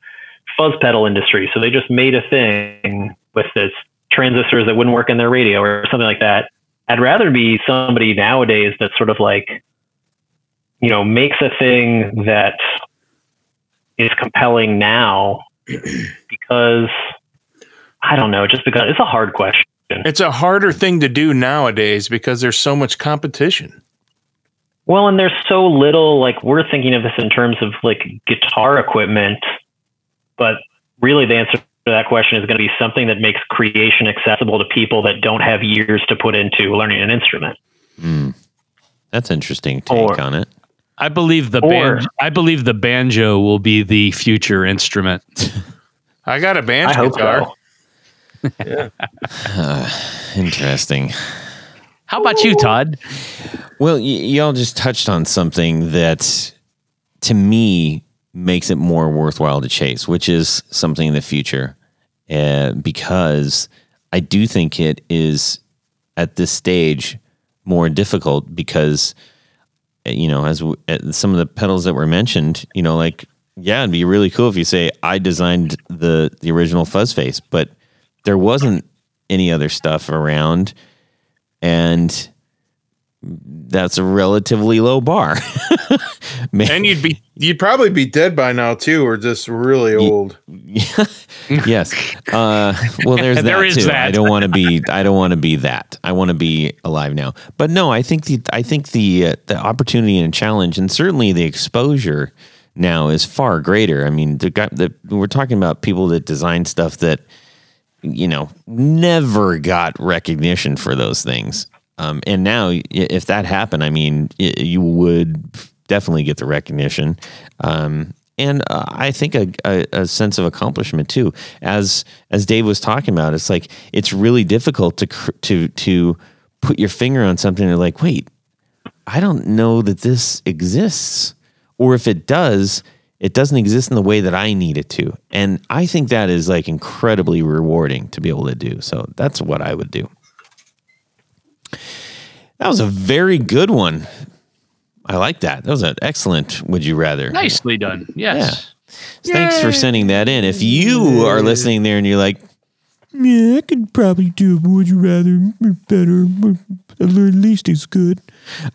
[SPEAKER 5] fuzz pedal industry so they just made a thing with this transistors that wouldn't work in their radio or something like that i'd rather be somebody nowadays that's sort of like you know makes a thing that is compelling now because I don't know, just because it's a hard question.
[SPEAKER 3] It's a harder thing to do nowadays because there's so much competition.
[SPEAKER 5] Well, and there's so little like we're thinking of this in terms of like guitar equipment, but really the answer to that question is going to be something that makes creation accessible to people that don't have years to put into learning an instrument.
[SPEAKER 4] Hmm. That's interesting take
[SPEAKER 5] Or-
[SPEAKER 4] on it.
[SPEAKER 2] I believe the
[SPEAKER 5] Or-
[SPEAKER 2] ban- I believe the banjo will be the future instrument.
[SPEAKER 3] I got a banjo
[SPEAKER 5] hope
[SPEAKER 3] guitar.
[SPEAKER 5] so.
[SPEAKER 4] Interesting.
[SPEAKER 2] How about you, Todd?
[SPEAKER 4] Well, y- y'all just touched on something that to me makes it more worthwhile to chase, which is something in the future. Uh, because I do think it is at this stage more difficult because, you know, as uh, some of the pedals that were mentioned, you know, like, yeah, it'd be really cool if you say, I designed the, the original fuzz face, but there wasn't any other stuff around. And that's a relatively low bar. Man,
[SPEAKER 3] And you'd be you'd probably be dead by now too, or just really old.
[SPEAKER 4] yes. Uh, well, there's that
[SPEAKER 2] There is
[SPEAKER 4] too.
[SPEAKER 2] that.
[SPEAKER 4] I don't want to be. I don't want to be that. I want to be alive now. But no, I think the. I think the uh, the opportunity and challenge, and certainly the exposure now is far greater. I mean, the guy that we're talking about people that design stuff that you know never got recognition for those things. Um, and now, if that happened, I mean, y- you would definitely get the recognition, um, and uh, I think a, a, a sense of accomplishment too. As as Dave was talking about, it's like it's really difficult to to to put your finger on something. And like, wait, I don't know that this exists, or if it does, it doesn't exist in the way that I need it to. And I think that is like incredibly rewarding to be able to do. So that's what I would do. That was a very good one. I like that. That was an excellent would you rather.
[SPEAKER 2] Nicely done. Yes.
[SPEAKER 4] Thanks for sending that in. If you are listening there and you're like, yeah, I could probably do a would you rather better, at least as good.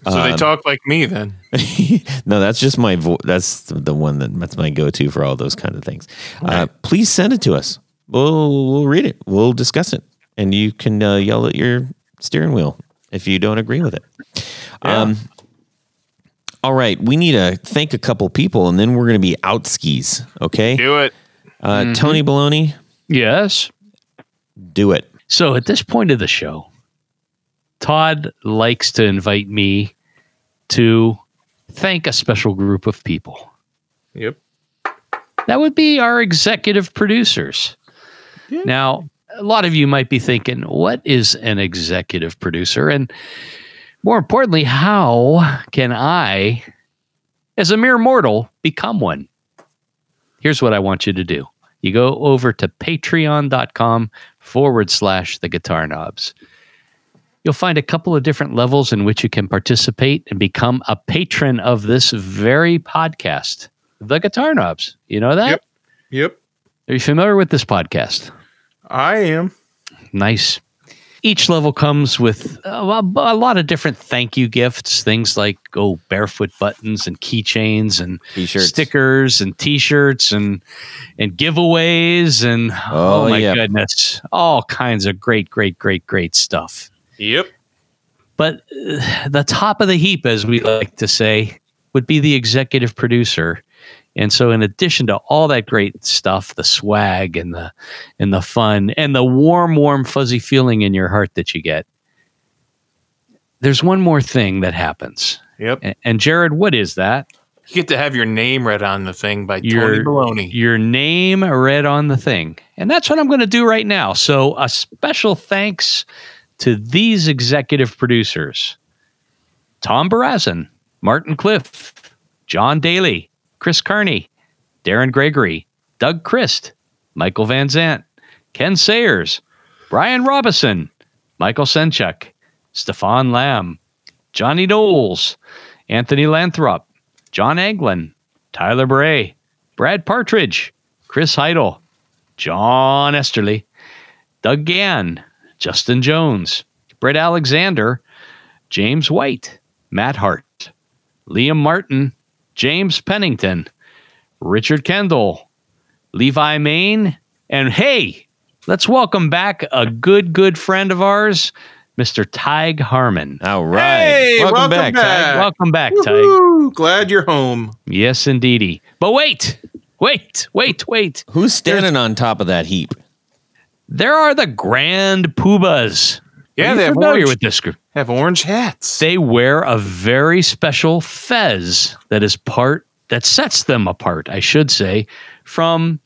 [SPEAKER 3] So
[SPEAKER 4] Um,
[SPEAKER 3] they talk like me then.
[SPEAKER 4] no, that's just my vo- that's the one that that's my go-to for all those kind of things. Uh, please send it to us. We'll we'll read it. We'll discuss it, and you can uh, yell at your steering wheel if you don't agree with it. Um, all right, we need to thank a couple people, and then we're going to be out skis. Okay,
[SPEAKER 3] Do it.
[SPEAKER 4] uh, Tony Baloney,
[SPEAKER 2] Yes.
[SPEAKER 4] do it.
[SPEAKER 2] So at this point of the show, Todd likes to invite me to thank a special group of people.
[SPEAKER 3] Yep.
[SPEAKER 2] That would be our executive producers. Now, a lot of you might be thinking, what is an executive producer? And more importantly, how can I, as a mere mortal, become one? Here's what I want you to do you go over to patreon.com forward slash the guitar knobs. You'll find a couple of different levels in which you can participate and become a patron of this very podcast, The Guitar Knobs. You know that?
[SPEAKER 3] Yep. Yep.
[SPEAKER 2] Are you familiar with this podcast?
[SPEAKER 3] I am.
[SPEAKER 2] Nice. Each level comes with a, a lot of different thank you gifts, things like oh barefoot buttons and keychains and
[SPEAKER 4] T-shirts.
[SPEAKER 2] stickers and T-shirts and and giveaways and oh,
[SPEAKER 4] Oh,
[SPEAKER 2] my
[SPEAKER 4] yeah.
[SPEAKER 2] goodness, all kinds of great, great, great, great stuff.
[SPEAKER 3] Yep.
[SPEAKER 2] But uh, the top of the heap, as we like to say, would be the executive producer. And so, in addition to all that great stuff, the swag and the and the fun and the warm, warm, fuzzy feeling in your heart that you get, there's one more thing that happens.
[SPEAKER 3] Yep.
[SPEAKER 2] And, and Jared, what is that?
[SPEAKER 3] You get to have your name read on the thing by
[SPEAKER 2] Your-
[SPEAKER 3] Tony Baloney.
[SPEAKER 2] Your name read on the thing. And that's what I'm going to do right now. So, a special thanks to these executive producers Tom Barazin, Martin Cliff, John Daly, Chris Carney, Darren Gregory, Doug Christ, Michael Van Zant, Ken Sayers, Brian Robison, Michael Senchuk, Stefan Lamb, Johnny Knowles, Anthony Lanthrop, John Anglin, Tyler Bray, Brad Partridge, Chris Heidel, John Esterly, Doug Gann, Justin Jones, Brett Alexander, James White, Matt Hart, Liam Martin, James Pennington, Richard Kendall, Levi Main, and hey, let's welcome back a good, good friend of ours, Mr. Tig Harmon.
[SPEAKER 4] All right.
[SPEAKER 3] Hey, welcome
[SPEAKER 4] back.
[SPEAKER 3] back.
[SPEAKER 4] Ty.
[SPEAKER 2] Welcome back, Tig.
[SPEAKER 3] Woo-hoo. Glad you're home.
[SPEAKER 2] Yes, indeedy. But wait, wait, wait, wait.
[SPEAKER 4] Who's standing on top of that heap?
[SPEAKER 2] There are the Grand Poobahs.
[SPEAKER 3] Yeah,
[SPEAKER 2] Are
[SPEAKER 3] they have
[SPEAKER 2] familiar
[SPEAKER 3] orange,
[SPEAKER 2] with this group.
[SPEAKER 3] have orange hats.
[SPEAKER 2] They wear a very special fez that is part that sets them apart, I should say, from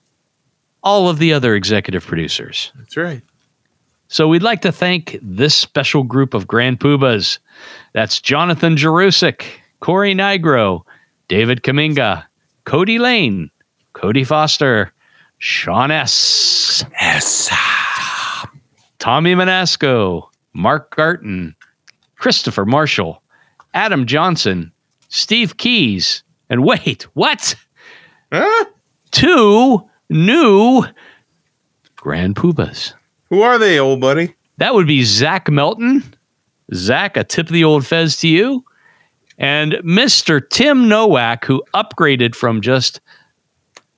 [SPEAKER 2] all of the other executive producers.
[SPEAKER 3] That's right.
[SPEAKER 2] So we'd like to thank this special group of Grand Poobahs. That's Jonathan Jerusik, Corey Nigro, David Kaminga, Cody Lane, Cody Foster, Sean S.
[SPEAKER 3] Yes.
[SPEAKER 2] Tommy Manasco, Mark Garton, Christopher Marshall, Adam Johnson, Steve Keys, and wait, what?
[SPEAKER 3] Huh?
[SPEAKER 2] Two new Grand Poobahs.
[SPEAKER 3] Who are they, old buddy?
[SPEAKER 2] That would be Zach Melton. Zach, a tip of the old fez to you. And Mr. Tim Nowak, who upgraded from just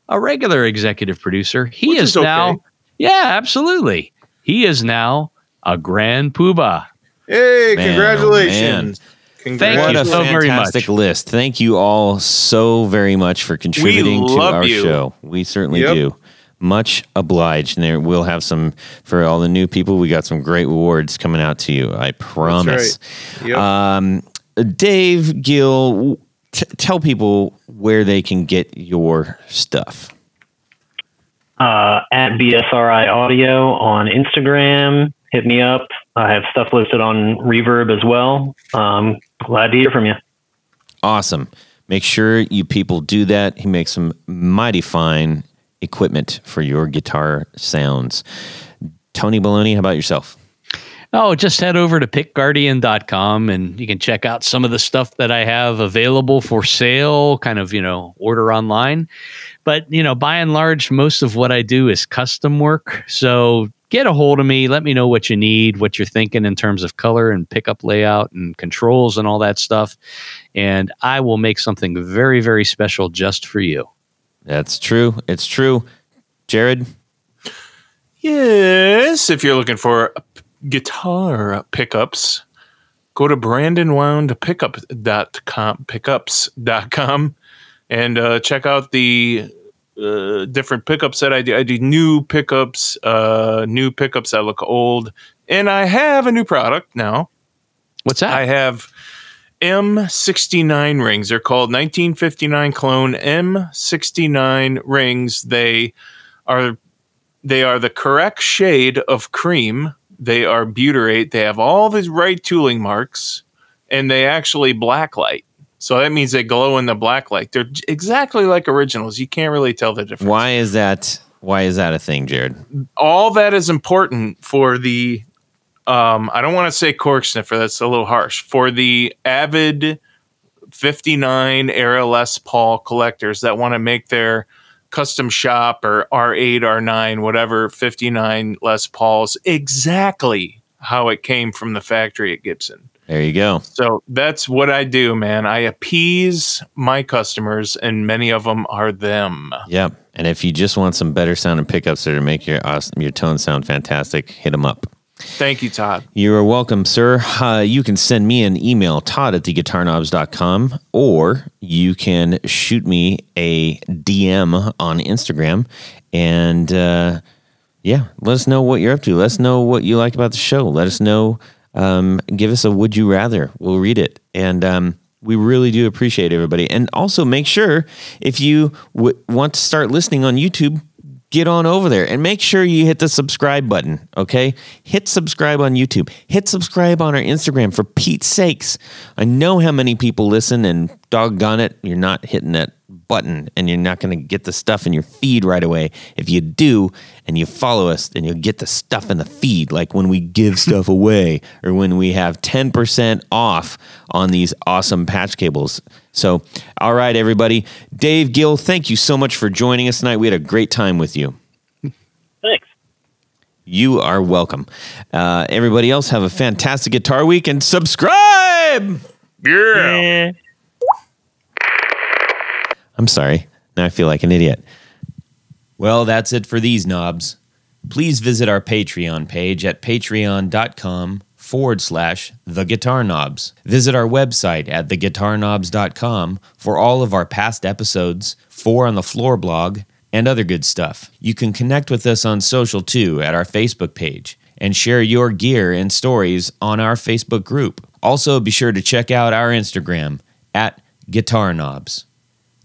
[SPEAKER 2] a regular executive producer. He
[SPEAKER 3] Which
[SPEAKER 2] is,
[SPEAKER 3] is okay.
[SPEAKER 2] now, yeah, absolutely. He is now a grand poobah.
[SPEAKER 3] Hey,
[SPEAKER 4] Man, oh,
[SPEAKER 3] congratulations.
[SPEAKER 2] Thank
[SPEAKER 4] What
[SPEAKER 2] you
[SPEAKER 4] a
[SPEAKER 3] Congratulations.
[SPEAKER 2] so very
[SPEAKER 4] fantastic
[SPEAKER 2] much.
[SPEAKER 4] list. Thank you all so very much for contributing to our
[SPEAKER 3] you.
[SPEAKER 4] show. We certainly
[SPEAKER 3] Yep.
[SPEAKER 4] do. Much obliged. And there we'll have some for all the new people. We got some great awards coming out to you. I promise.
[SPEAKER 3] Yep.
[SPEAKER 4] Um, Dave Gill, t- tell people where they can get your stuff.
[SPEAKER 5] uh, at BSRI Audio on Instagram. Hit me up. I have stuff listed on Reverb as well. Um, glad to hear from you.
[SPEAKER 4] Awesome. Make sure you people do that. He makes some mighty fine equipment for your guitar sounds. Tony Baloney, how about yourself?
[SPEAKER 2] Oh, just head over to pickguardian.com and you can check out some of the stuff that I have available for sale, kind of, you know, order online. But, you know, by and large, most of what I do is custom work. So get a hold of me. Let me know what you need, what you're thinking in terms of color and pickup layout and controls and all that stuff. And I will make something very, very special just for you.
[SPEAKER 4] That's true. It's true. Jared,
[SPEAKER 3] Yes, if you're looking for guitar pickups, go to brandonwoundpickup.com pickups.com and uh, check out the uh, different pickups that I do. I do new pickups, uh, new pickups that look old, and I have a new product now.
[SPEAKER 2] What's that?
[SPEAKER 3] I have M69 rings. They're called 1959 clone M69 rings. They are they are the correct shade of cream. They are butyrate. They have all the right tooling marks, and they actually blacklight. So that means they glow in the black light. They're exactly like originals. You can't really tell the difference.
[SPEAKER 4] why is that? Why is that a thing, Jared?
[SPEAKER 3] all that is important for the um I don't want to say cork sniffer, that's a little harsh. For the avid 59 era Les Paul collectors that want to make their custom shop or R8, R9, whatever 59 Les Pauls exactly how it came from the factory at Gibson.
[SPEAKER 4] There you go.
[SPEAKER 3] So that's what I do, man. I appease my customers, and many of them are them.
[SPEAKER 4] Yep. And if you just want some better sounding pickups that make your awesome, your tone sound fantastic, hit them up.
[SPEAKER 3] Thank you, Todd.
[SPEAKER 4] You are welcome, sir. Uh, you can send me an email, todd at theguitarknobs.com, or you can shoot me a DM on Instagram. And uh, yeah, let us know what you're up to. Let us know what you like about the show. Let us know. Um, give us a would you rather. We'll read it. And um, we really do appreciate everybody. And also make sure if you w- want to start listening on YouTube, get on over there and make sure you hit the subscribe button. Okay. Hit subscribe on YouTube. Hit subscribe on our Instagram for Pete's sakes. I know how many people listen and doggone it, you're not hitting that button and you're not going to get the stuff in your feed right away. If you do and you follow us, then you'll get the stuff in the feed, like when we give stuff away or when we have 10% off on these awesome patch cables. So, all right, everybody. Dave Gill, thank you so much for joining us tonight. We had a great time with you.
[SPEAKER 5] Thanks.
[SPEAKER 4] You are welcome. Uh, everybody else, have a fantastic guitar week and subscribe.
[SPEAKER 3] Yeah.
[SPEAKER 4] I'm sorry. Now I feel like an idiot. Well, that's it for these knobs. Please visit our Patreon page at patreon.com forward slash the guitar knobs. Visit our website at theguitarknobs.com for all of our past episodes, four on the floor blog, and other good stuff. You can connect with us on social too at our Facebook page and share your gear and stories on our Facebook group. Also, be sure to check out our Instagram at Guitar Knobs.